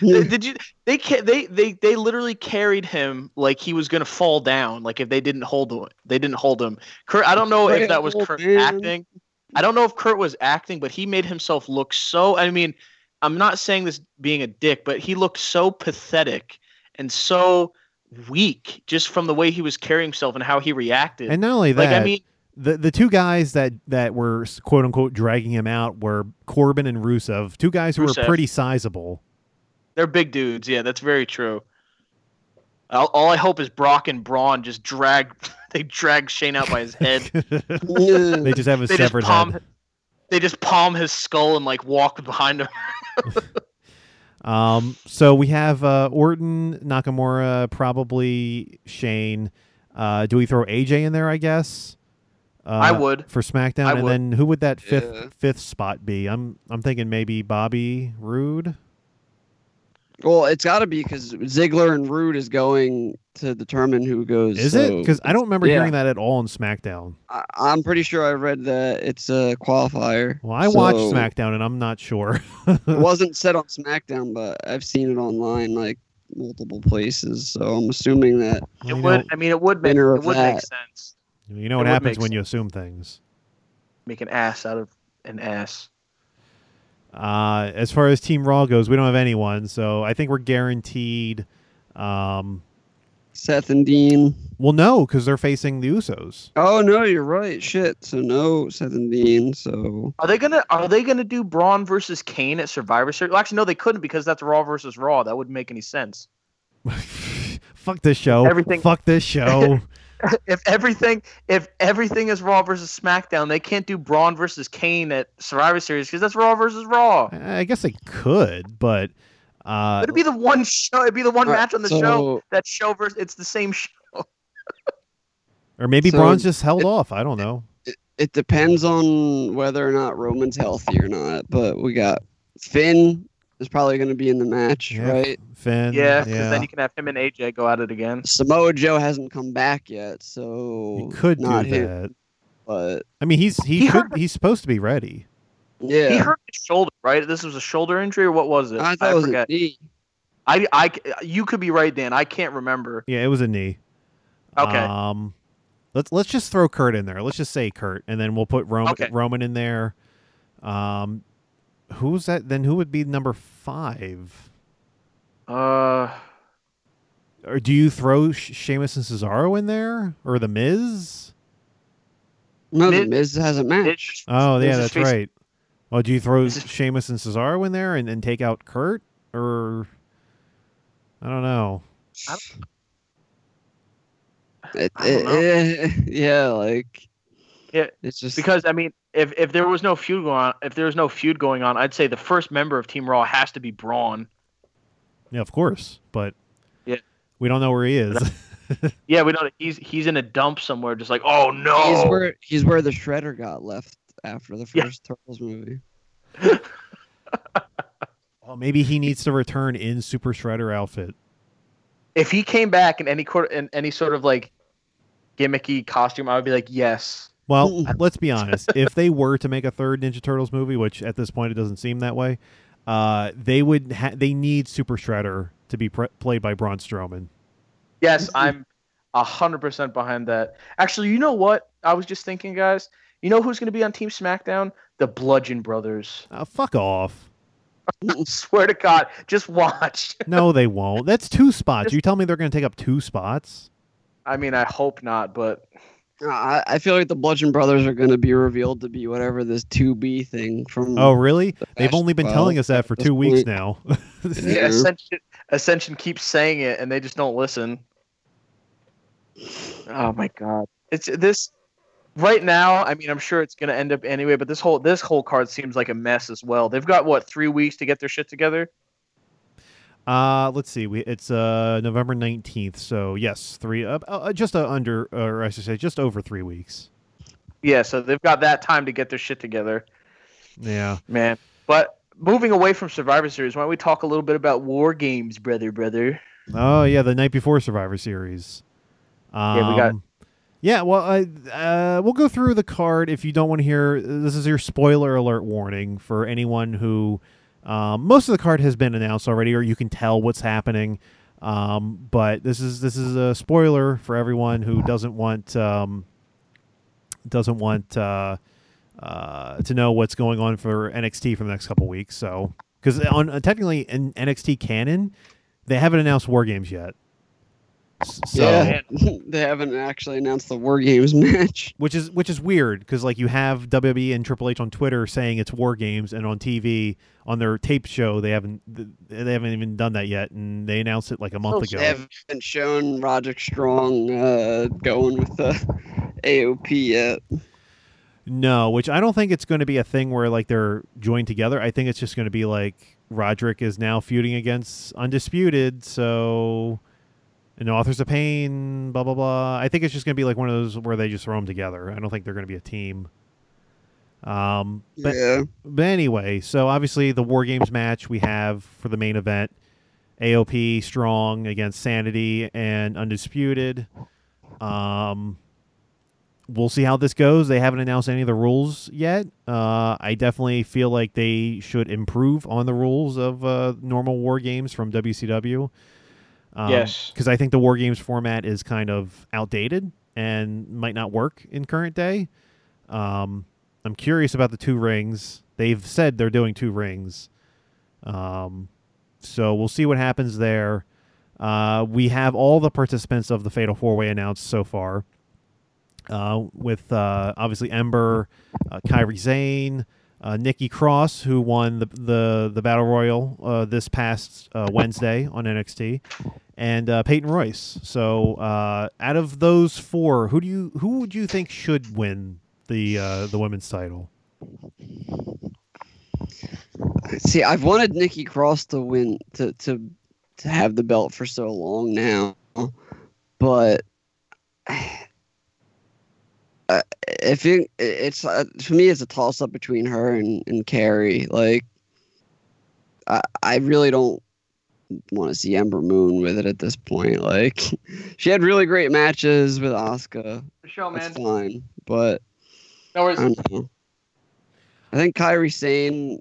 Th- Did you? They they they they literally carried him like he was gonna fall down. Like if they didn't hold him, they didn't hold him. Kurt, I don't know if that was Kurt acting. I don't know if Kurt was acting, but he made himself look so. I mean, I'm not saying this being a dick, but he looked so pathetic and so weak just from the way he was carrying himself and how he reacted. And not only that, like I mean, the the two guys that that were quote unquote dragging him out were Corbin and Rusev, two guys who Rusev. were pretty sizable. they're big dudes. Yeah, that's very true. All, all I hope is Brock and Braun just drag they drag Shane out by his head. they just have a they just severed palm head. they just palm his skull and like walk behind him. Um, so we have uh, Orton, Nakamura, probably Shane. Uh, do we throw AJ in there? I guess. Uh, I would. for SmackDown, I and would. then who would that fifth Yeah. fifth spot be? I'm I'm thinking maybe Bobby Roode. Well, it's got to be because Ziggler and Roode is going to determine who goes. Is it? Because I don't remember yeah. hearing that at all on SmackDown. I, I'm pretty sure I read that it's a qualifier. Well, I watched SmackDown, and I'm not sure. it wasn't said on SmackDown, but I've seen it online. Like multiple places. So I'm assuming that It would. I mean, it would make it winner of would make sense. you know what it would happens make when you assume things. Make an ass out of an ass. Uh, as far as Team Raw goes, we don't have anyone, so I think we're guaranteed. Um, Seth and Dean. well, no, because they're facing the Usos. Oh no, you're right. Shit. So no Seth and Dean. So Are they gonna Are they gonna do Braun versus Kane at Survivor Series? Well, actually, no, they couldn't because that's Raw versus Raw. That wouldn't make any sense. Fuck this show. Everything- Fuck this show. if everything if everything is Raw versus SmackDown, they can't do Braun versus Kane at Survivor Series because that's Raw versus Raw. I guess they could, but uh, It'd be the one show. It'd be the one Alright, match on the so- show. That show versus it's the same show. or maybe So- Braun's just held off. I don't know. it depends on whether or not Roman's healthy or not. But we got Finn is probably going to be in the match, Yeah, right? Finn. Yeah, because yeah. then you can have him and AJ go at it again. Samoa Joe hasn't come back yet, so You could do not that. him. But I mean, he's he, He should hurt- he's supposed to be ready. yeah, He hurt his shoulder, right? This was a shoulder injury, or what was it? I thought it was forget. a knee. I, I, you could be right, Dan. I can't remember. Yeah, it was a knee. Okay. Um, let's let's just throw Kurt in there. Let's just say Kurt, and then we'll put Roman Okay. Roman in there. Um, who's that? Then who would be number five? Uh, Or do you throw Sh- Sheamus and Cesaro in there, or the Miz? No, the Miz- Miz has a match. Oh yeah, Miz that's facing- right. Well, do you throw Miz is- Sheamus and Cesaro in there and then take out Kurt, or I don't know. It, I don't know. it- yeah, like Yeah, it's just because I mean, if if there was no feud going on, if there was no feud going on, I'd say the first member of Team Raw has to be Braun. Yeah, of course, but Yeah. we don't know where he is. Yeah, we know that he's he's in a dump somewhere, just like, oh no. he's where he's where the Shredder got left after the Yeah. first Turtles movie. well, maybe he needs to return in Super Shredder outfit. if he came back in any quarter in any sort of like gimmicky costume, I would be like, yes. Well, let's be honest. If they were to make a third Ninja Turtles movie, which at this point it doesn't seem that way, uh, they would ha- they need Super Shredder to be pre- played by Braun Strowman. Yes, I'm a hundred percent behind that. Actually, you know what? I was just thinking, guys. You know who's going to be on Team SmackDown? The Bludgeon Brothers. Uh, fuck off. Swear to God, just watch. No, they won't. That's two spots. You tell me they're going to take up two spots? I mean, I hope not, but I, I feel like the Bludgeon Brothers are going to be revealed to be whatever this 2B thing from. Oh, really? They've only been 12 telling us that for two weeks point. now. Yeah. Ascension, Ascension keeps saying it, and they just don't listen. Oh my God! It's this right now. I mean, I'm sure it's going to end up anyway, but this whole this whole card seems like a mess as well. They've got what three weeks to get their shit together. Uh, let's see. We it's uh November nineteenth. So yes, three. Uh, uh, just uh, under, or I should say, just over three weeks. Yeah, so they've got that time to get their shit together, Yeah. man. But moving away from Survivor Series, why don't we talk a little bit about War Games, brother, brother? Oh yeah, the night before Survivor Series. Um, Yeah, we got- Yeah, well, I, uh, we'll go through the card. If you don't want to hear, this is your spoiler alert warning for anyone who. Um, most of the card has been announced already, or you can tell what's happening. Um, but this is this is a spoiler for everyone who doesn't want um, doesn't want uh, uh, to know what's going on for NXT for the next couple weeks. So, because on uh, technically in NXT canon, they haven't announced War Games yet. S- So, yeah, they haven't actually announced the War Games match. which is which is weird because like you have WWE and Triple H on Twitter saying it's War Games, and on TV on their tape show they haven't they haven't even done that yet, and they announced it like a month ago. They haven't shown Roderick Strong uh, going with the AOP yet. No, which I don't think it's going to be a thing where like they're joined together. I think it's just going to be like Roderick is now feuding against Undisputed, so and Authors of Pain, blah blah blah. I think it's just going to be like one of those where they just throw them together. I don't think they're going to be a team. Um, but yeah, but anyway, so obviously the War Games match we have for the main event, AOP Strong against Sanity and Undisputed. Um, we'll see how this goes. They haven't announced any of the rules yet. Uh, I definitely feel like they should improve on the rules of uh, normal War Games from WCW. Yes. because I think the War Games format is kind of outdated and might not work in current day. Um, I'm curious about the two rings. They've said they're doing two rings, um, so we'll see what happens there. Uh, we have all the participants of the Fatal Four Way announced so far, uh, with uh, obviously Ember, uh, Kairi Sane, uh, Nikki Cross, who won the the, the Battle Royal uh, this past uh, Wednesday on NXT, and uh, Peyton Royce. So, uh, out of those four, who do you who would you think should win the uh, the women's title? See, I've wanted Nikki Cross to win to to to have the belt for so long now, but uh, if it, it's uh, for me, it's a toss up between her and and Carrie. Like, I I really don't want to see Ember Moon with it at this point. Like, she had really great matches with Asuka. Show, That's man. fine, but No worries. I don't know. I think Kairi Sane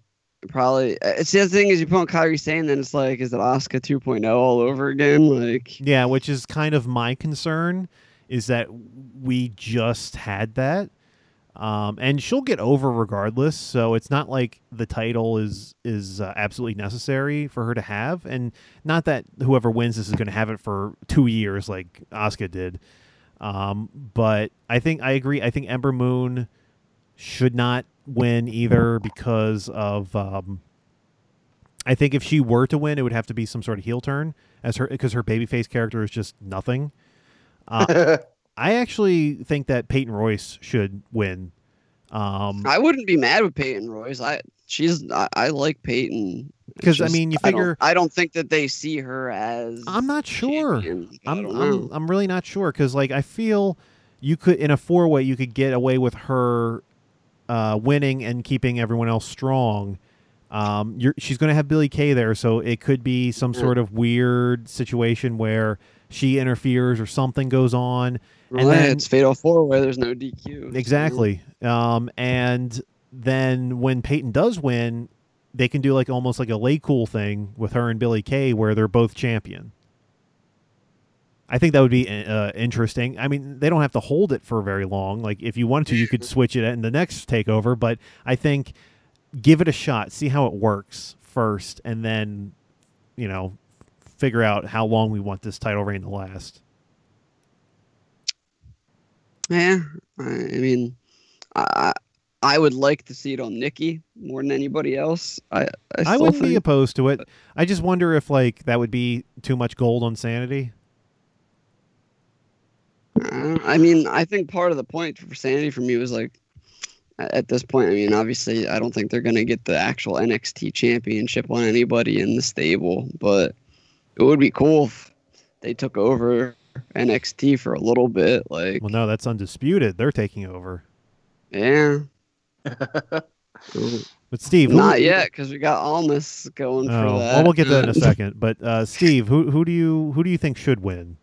probably. uh, It's the other thing is you put on Kairi Sane, then it's like, is it Asuka 2.0 all over again? Like, Yeah, which is kind of my concern is that we just had that. Um, and she'll get over regardless, so it's not like the title is is uh, absolutely necessary for her to have, and not that whoever wins this is going to have it for two years like Asuka did. Um, but I think I agree. I think Ember Moon should not win either because of. Um, I think if she were to win, it would have to be some sort of heel turn, as her because her babyface character is just nothing. Uh, I actually think that Peyton Royce should win. Um, I wouldn't be mad with Peyton Royce. I she's I, I like Peyton. because I mean, you I don't- figure- I don't, think that they see her as. I'm not sure. I'm I'm. I'm really not sure because like I feel you could in a four way you could get away with her uh, winning and keeping everyone else strong. Um, you're, she's going to have Billie Kay there, so it could be some sort of weird situation where she interferes or something goes on, and yeah, then it's Fatal Four where there's no DQ. Exactly. Um, and then when Peyton does win, they can do like almost like a LayCool thing with her and Billie Kay where they're both champion. I think that would be uh, interesting. I mean, they don't have to hold it for very long. Like if you wanted to, you could switch it in the next takeover. But I think give it a shot, see how it works first, and then you know figure out how long we want this title reign to last. Yeah, I, I mean, I I would like to see it on Nikki more than anybody else. I I, I wouldn't be opposed to it. I just wonder if like that would be too much gold on sanity. Uh, I mean, I think part of the point for sanity for me was like, at this point, I mean, obviously, I don't think they're gonna get the actual NXT championship on anybody in the stable, but it would be cool if they took over NXT for a little bit. Like, Well, no, that's undisputed. They're taking over. yeah, But Steve, who- not yet because we got Almas going for Oh, that. well, we'll get that in a second. But uh, Steve, who who do you who do you think should win?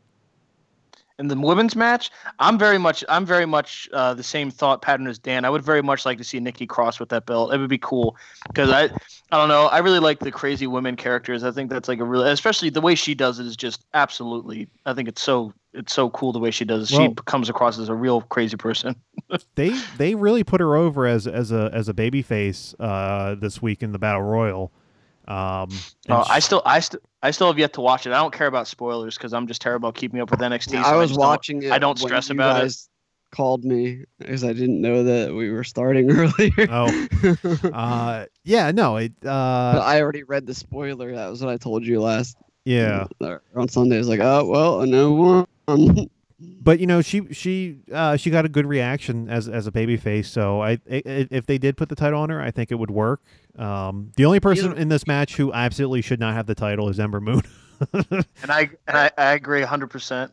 In the women's match, I'm very much I'm very much uh, the same thought pattern as Dan. I would very much like to see Nikki Cross with that belt. It would be cool because I I don't know. I really like the crazy women characters. I think that's like a really especially the way she does it is just absolutely. I think it's so it's so cool the way she does. it. Well- she comes across as a real crazy person. They they really put her over as as a as a baby face uh, this week in the battle royal. Um, and Uh, I still I still I still have yet to watch it. I don't care about spoilers because I'm just terrible at keeping up with NXT. so I was just don't- watching it. I don't when stress you about it. Called me because I didn't know that we were starting earlier. oh, uh, yeah, no, it uh, I already read the spoiler. That was what I told you last. yeah. on Sunday. I was like, oh well, I know one. But you know, she she uh, she got a good reaction as as a baby face. So I, if they did put the title on her, I think it would work. Um, the only person in this match who absolutely should not have the title is Ember Moon. and I and I, I agree 100. percent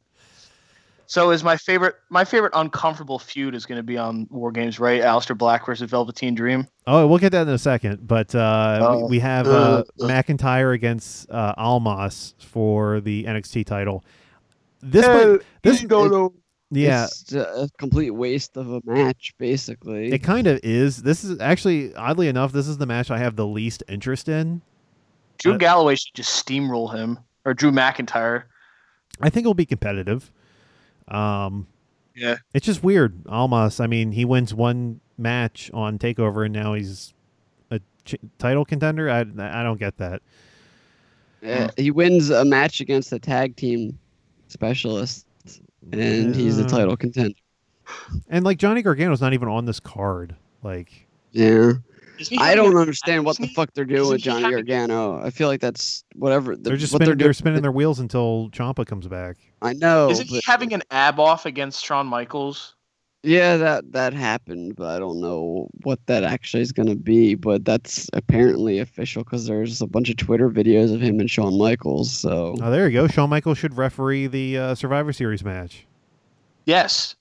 So is my favorite my favorite uncomfortable feud is going to be on War Games, right? Aleister Black versus Velveteen Dream. Oh, we'll get that in a second. But uh, we, Oh. we have uh, McIntyre against uh, Almas for the NXT title. This might, this yeah, It's a complete waste of a match, basically. it kind of is. This is actually oddly enough, this is the match I have the least interest in. Drew Uh, Galloway should just steamroll him, or Drew McIntyre. I think it'll be competitive. Um, Yeah. it's just weird. Almost. I mean, he wins one match on Takeover, and now he's a ch- title contender. I I don't get that. Uh, he wins a match against a tag team specialist, and he's a title contender. And like Johnny Gargano's not even on this card. Like, Yeah, I don't a- understand what the he- fuck they're doing with Johnny Gargano. I feel like that's whatever. they're just what spinning. They're, doing- spinning their wheels until Ciampa comes back. I know. Isn't he having an ab off against Shawn Michaels? Yeah, that that happened, but I don't know what that actually is going to be. But that's apparently official because there's a bunch of Twitter videos of him and Shawn Michaels. So Oh, there you go. Shawn Michaels should referee the uh, Survivor Series match Yes.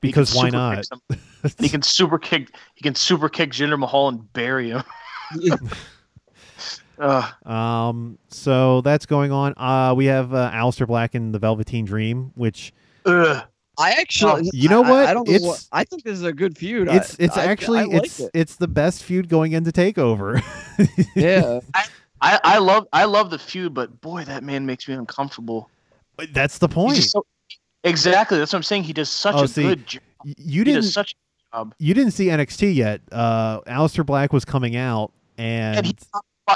Because why not? he can super kick. He can super kick Jinder Mahal and bury him. Ugh. Um, so that's going on. Uh, we have uh, Aleister Black and the Velveteen Dream, which Ugh. I actually, You know I- what? I, don't know. It's- what, I think this is a good feud. it's it's I- actually I like it's it. it's the best feud going into Takeover. yeah. I, I love I love the feud, but boy, that man makes me uncomfortable. that's the point. so, exactly. That's what I'm saying. He does such Oh, a see, good job. You didn't does such a job. you didn't see NXT yet. Uh, Aleister Black was coming out, and, And he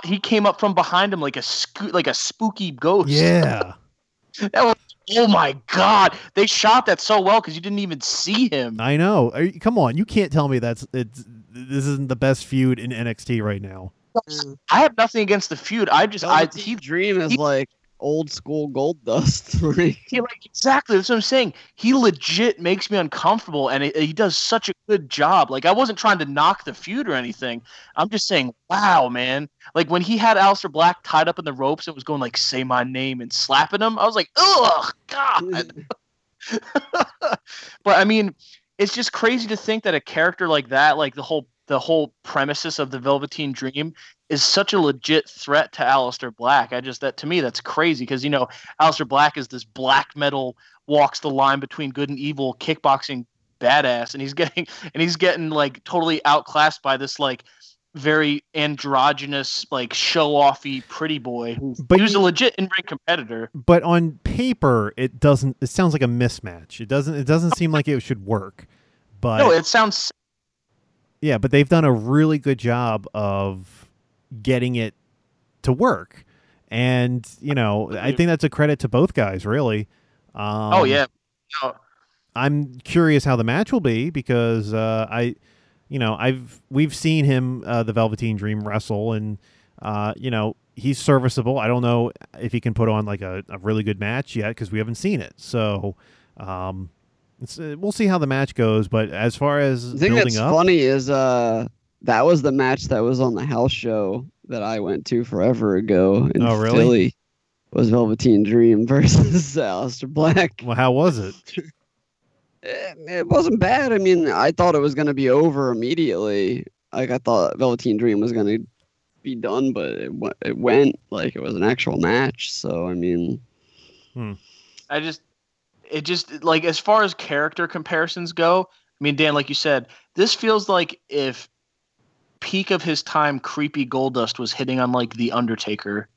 he came up from behind him like a sco- like a spooky ghost. yeah, That was oh my god. They shot that so well because you didn't even see him. I know. Are you- Come on, you can't tell me that's it's this isn't the best feud in NXT right now. I have nothing against the feud. I just I Velveteen he Dream is he- like old school Goldust. like, exactly that's what I'm saying. He legit makes me uncomfortable, and it, he does such a good job. Like I wasn't trying to knock the feud or anything. I'm just saying, wow, man. Like when he had Aleister Black tied up in the ropes and was going like, "Say my name" and slapping him, I was like, ugh, God. but I mean, it's just crazy to think that a character like that, like the whole the whole premises of the Velveteen Dream, is such a legit threat to Aleister Black. I just that to me that's crazy because you know Aleister Black is this black metal walks the line between good and evil kickboxing badass, and he's getting and he's getting like totally outclassed by this like very androgynous like show offy pretty boy who But he was a legit in ring competitor. But on paper, it doesn't. It sounds like a mismatch. It doesn't. It doesn't seem like it should work. But no, it sounds Yeah, but they've done a really good job of getting it to work. And, you know, I think that's a credit to both guys, really. Um, oh yeah. No, I'm curious how the match will be because uh, I, you know, I've we've seen him, uh, the Velveteen Dream, wrestle, and uh, you know he's serviceable. I don't know if he can put on like a, a really good match yet because we haven't seen it. So um, it's, uh, we'll see how the match goes. But as far as the thing building that's up, funny is uh that was the match that was on the house show that I went to forever ago in Oh, really? Philly. Was Velveteen Dream versus Aleister Black. well, how was it? It wasn't bad. I mean, I thought it was going to be over immediately. Like I thought Velveteen Dream was going to be done, but it, wa- it went like it was an actual match. So I mean, hmm. I just it just like as far as character comparisons go, I mean Dan, like you said, this feels like if peak of his time creepy Goldust was hitting on like the Undertaker.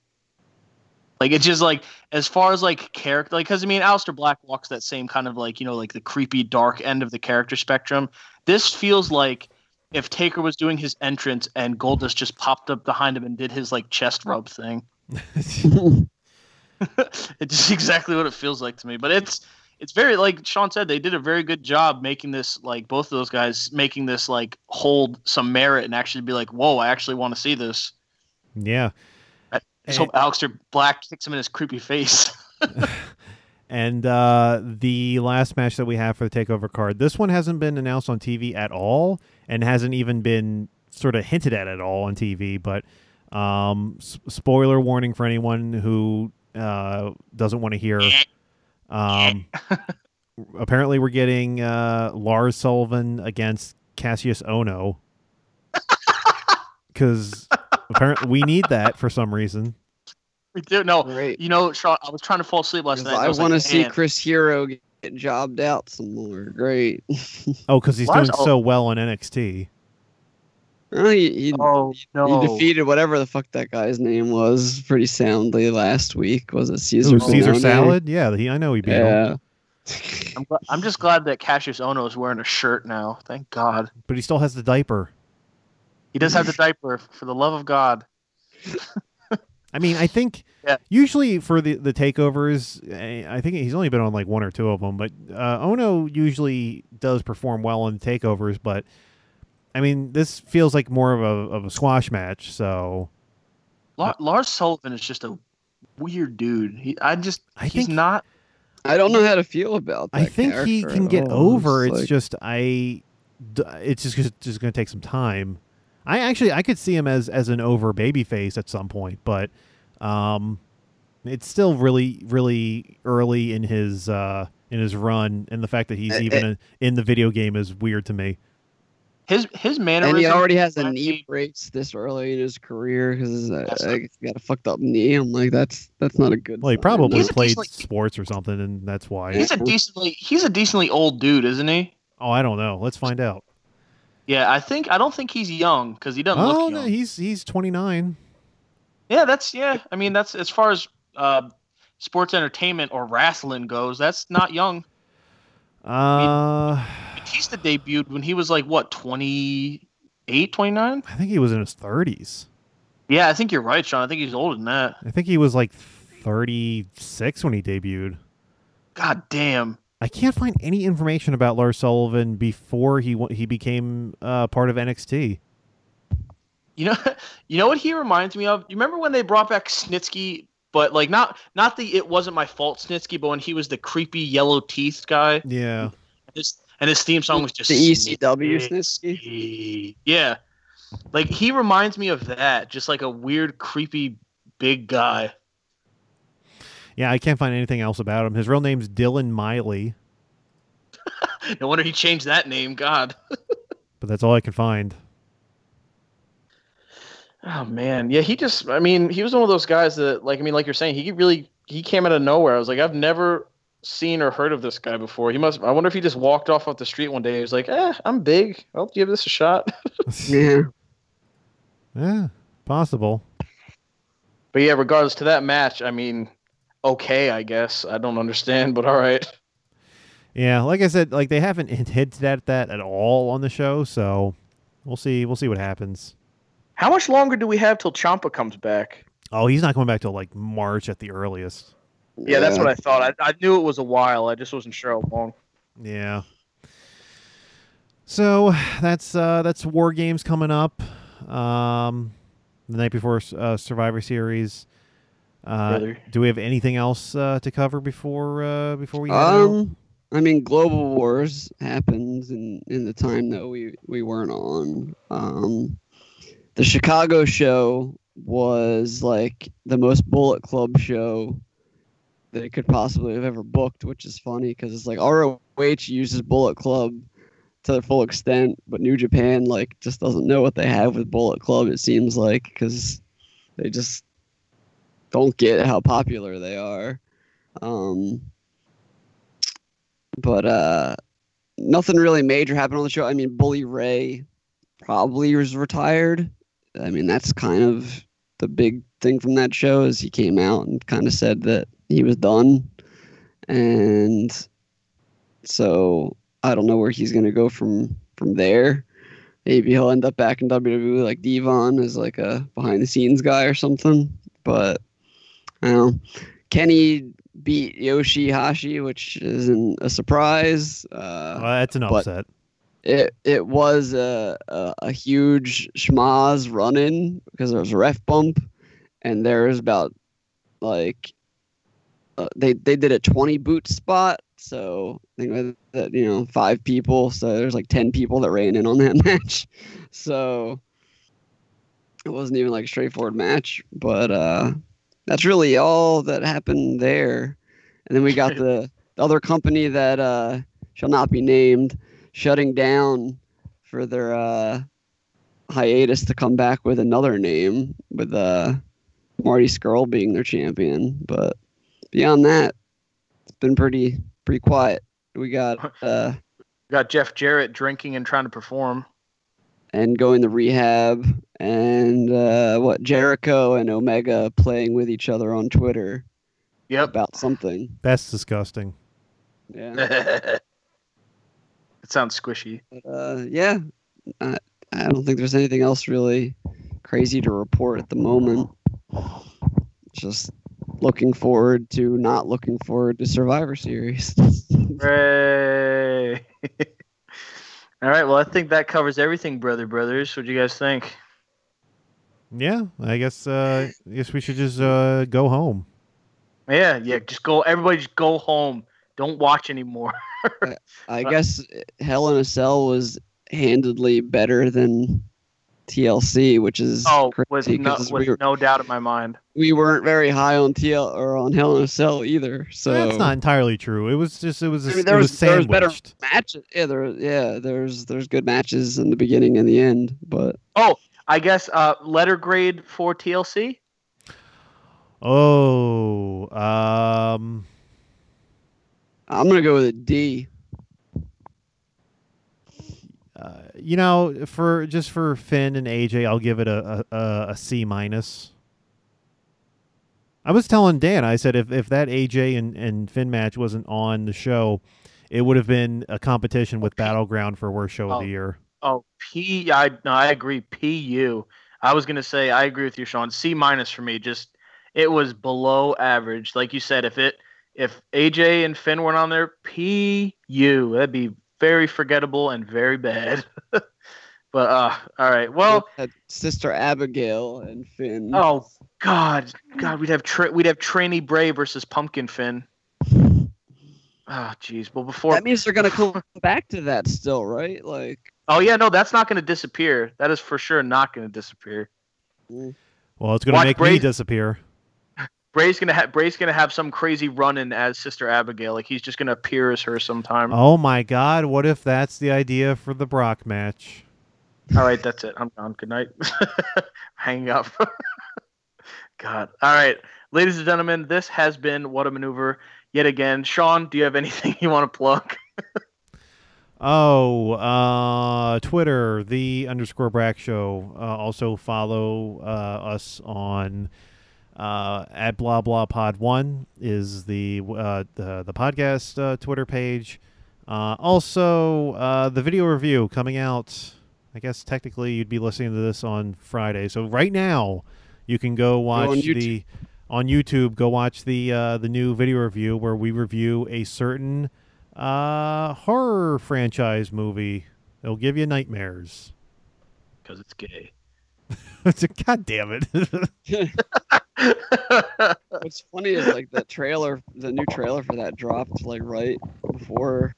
Like it's just like as far as like character like because I mean Aleister Black walks that same kind of like, you know, like the creepy dark end of the character spectrum. This feels like if Taker was doing his entrance and Goldust just popped up behind him and did his like chest rub thing. it's just exactly what it feels like to me. But it's it's very like Sean said, they did a very good job making this like both of those guys making this like hold some merit and actually be like, whoa, I actually want to see this. yeah. I just hope Aleister Black kicks him in his creepy face. And uh, the last match that we have for the Takeover card, this one hasn't been announced on TV at all, and hasn't even been sort of hinted at at all on TV. But um, s- spoiler warning for anyone who uh, doesn't want to hear. Um, apparently, we're getting uh, Lars Sullivan against Kassius Ohno because apparently we need that for some reason. we do no, Great. you know, Sean. I was trying to fall asleep last night. and I was want to like, see "Man, Chris Hero get, get jobbed out some more. Great. Oh, because he's Lars doing Ul- so well on NXT. Well, he, he, Oh no! he defeated whatever the fuck that guy's name was pretty soundly last week. Was it Caesar? Ooh, Caesar salad. Yeah, he, I know he beat him, Yeah. I'm, gl- I'm just glad that Kassius Ohno is wearing a shirt now. Thank God. but he still has the diaper. He does have the diaper. For the love of God. I mean, I think Yeah. usually for the the takeovers, eh, I think he's only been on like one or two of them. But uh, Ohno usually does perform well in takeovers. But I mean, this feels like more of a of a squash match. So La- Lars Sullivan is just a weird dude. He, I just, I he's think- not. I don't know how to feel about that. I think he can get all. over. It's like- just I, it's just just, just going to take some time. I actually I could see him as as an over baby face at some point, but um, it's still really really early in his uh in his run, and the fact that he's even in- in the video game is weird to me. His his and he already has a knee brace this early in his career because uh, That's I got a fucked up knee. I'm like, that's that's not a good. Well, he probably He's played decent- sports or something, and that's why. He's a decently he's a decently old dude, isn't he? oh, I don't know. Let's find out. Yeah, I think I don't think he's young because he doesn't Oh look no, young. he's he's 29. Yeah, that's yeah. I mean, that's as far as uh, sports entertainment or wrestling goes. That's not young. Uh, Batista debuted when he was like what 28, 29? I think he was in his 30s. Yeah, I think you're right, Sean. I think he's older than that. I think he was like 36 when he debuted. God damn. I can't find any information about Lars Sullivan before he he became uh, part of NXT. You know, you know what he reminds me of. You remember when they brought back Snitsky, but like not not the it wasn't my fault Snitsky, but when he was the creepy yellow teeth guy. Yeah, His, and his theme song was just the ECW Snitsky. Snitsky. Yeah, like he reminds me of that, just like a weird, creepy, big guy. yeah. I can't find anything else about him. His real name's Dylan Miley, No wonder he changed that name. God. but that's all I can find. Oh man, yeah. He just, I mean, he was one of those guys that, like, I mean, like you're saying, he really he came out of nowhere. I was like, I've never seen or heard of this guy before. He must. I wonder if he just walked off off the street one day. He was like, eh, I'm big. I'll give this a shot. Yeah. Yeah, possible. But yeah, regardless to that match, I mean, okay, I guess. I don't understand, but all right. Yeah, like I said, like they haven't hinted at that at all on the show, so we'll see. We'll see what happens. How much longer do we have till Ciampa comes back? Oh, he's not coming back till like March at the earliest. Yeah, that's what I thought. I, I knew it was a while. I just wasn't sure how long. Yeah. So that's uh, that's War Games coming up. Um, the night before uh, Survivor Series. Uh, do we have anything else uh, to cover before uh, before we? head out? Um, I mean, Global Wars happens in in the time that we we weren't on. Um, the Chicago show was like the most Bullet Club show that it could possibly have ever booked, which is funny because it's like ROH uses Bullet Club to their full extent, but New Japan like just doesn't know what they have with Bullet Club. It seems like because they just don't get how popular they are. Um, but uh, nothing really major happened on the show. I mean, Bully Ray probably was retired. I mean, that's kind of the big thing from that show is he came out and kind of said that he was done, and so I don't know where he's gonna go from from there. Maybe he'll end up back in WWE like Devon as like a behind the scenes guy or something. But I don't know. Kenny beat Yoshihashi, which isn't a surprise. Uh, Well, that's an upset. it it was a a, a huge schmozz run in because there was a ref bump, and there was about like uh, they they did a twenty boot spot. So I think that you know five people. So there's like ten people that ran in on that match. So it wasn't even like a straightforward match. But uh, that's really all that happened there. And then we got the, the other company that uh, shall not be named shutting down for their uh, hiatus to come back with another name, with uh, Marty Scurll being their champion. But beyond that, it's been pretty pretty quiet. We got uh, Got Jeff Jarrett drinking and trying to perform. and going to rehab, and uh, what Jericho and Omega playing with each other on Twitter Yep. about something. That's disgusting. Yeah. it sounds squishy. But, uh, yeah, I, I don't think there's anything else really crazy to report at the moment. Just looking forward to not looking forward to Survivor Series. Hooray! All right. Well, I think that covers everything, brother brothers. What do you guys think? Yeah, I guess. Uh, I guess we should just uh, go home. Yeah, yeah. Just go. Everybody, just go home. Don't watch anymore. I guess Hell in a Cell was handedly better than TLC, which is oh, with crazy no, 'cause with we, were, no doubt in my mind. we weren't very high on TL or on Hell in a Cell either. So That's not entirely true. It was just it was a, I mean, it there was was, there was better matches. Yeah, there yeah there's there's good matches in the beginning and the end, but oh, I guess uh, letter grade for TLC. Oh, um, I'm gonna go with a D. uh, you know, for just for Finn and AJ, I'll give it a a, a, C minus. I was telling Dan, I said if, if that AJ and, and Finn match wasn't on the show, it would have been a competition with Battleground for worst show of Oh. the year. Oh, P. I no, I agree. PU. I was gonna say I agree with you, Sean. C minus for me. Just it was below average. Like you said, if it if AJ and Finn weren't on there, PU. That'd be very forgettable and very bad. but uh, all right. Well, Had Sister Abigail and Finn. oh God, God, we'd have tra- we'd have Trainee Bray versus Pumpkin Finn. Oh, jeez. Well, before that means they're gonna come back to that still, right? Like, Oh yeah, no, that's not going to disappear. That is for sure not going to disappear. Well, it's going to Watch make me disappear. Bray's gonna have Bray's gonna have some crazy run in as Sister Abigail. Like he's just gonna appear as her sometime. Oh my God! What if that's the idea for the Brock match? All right, that's it. I'm gone. Good night. Hanging up. God. All right, ladies and gentlemen, this has been what a maneuver yet again. Sean, do you have anything you want to plug? Oh, uh, Twitter, the underscore Brack Show. Uh, also follow uh, us on uh, at blah blah pod one is the uh, the the podcast uh, Twitter page. Uh, also, uh, the video review coming out. I guess technically you'd be listening to this on Friday. So right now, you can go watch on the on YouTube. Go watch the uh, the new video review where we review a certain uh, horror franchise movie. It'll give you nightmares. Because it's gay. God damn it! what's funny is like the trailer, the new trailer for that dropped like right before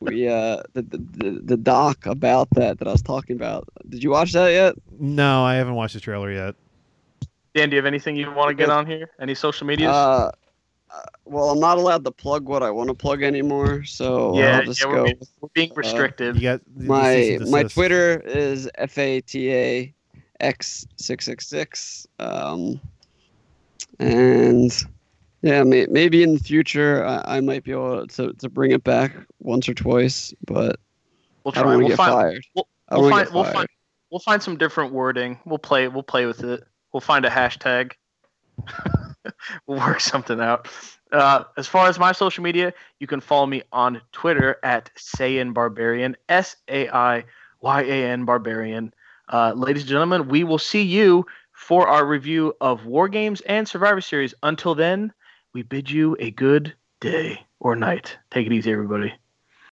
we uh the the, the, the doc about that that I was talking about. Did you watch that yet? no, I haven't watched the trailer yet. Dan, do you have anything you want to get on here? Any social medias? Uh, uh, well, I'm not allowed to plug what I want to plug anymore, so yeah, I'll just yeah, we're, go. being, we're being restricted. You got my my. Twitter is f a t a x six six six. Um, and yeah, may, maybe in the future I, I might be able to, to bring it back once or twice, but we'll I don't We'll get find. fired. we'll- we'll find. get We'll find. We'll find some different wording. We'll play. We'll play with it. We'll find a hashtag. we'll work something out. Uh, as far as my social media, you can follow me on Twitter at Saiyan Barbarian, S A I Y A N Barbarian. Uh, ladies and gentlemen, we will see you for our review of War Games and Survivor Series. Until then, we bid you a good day or night. Take it easy, everybody.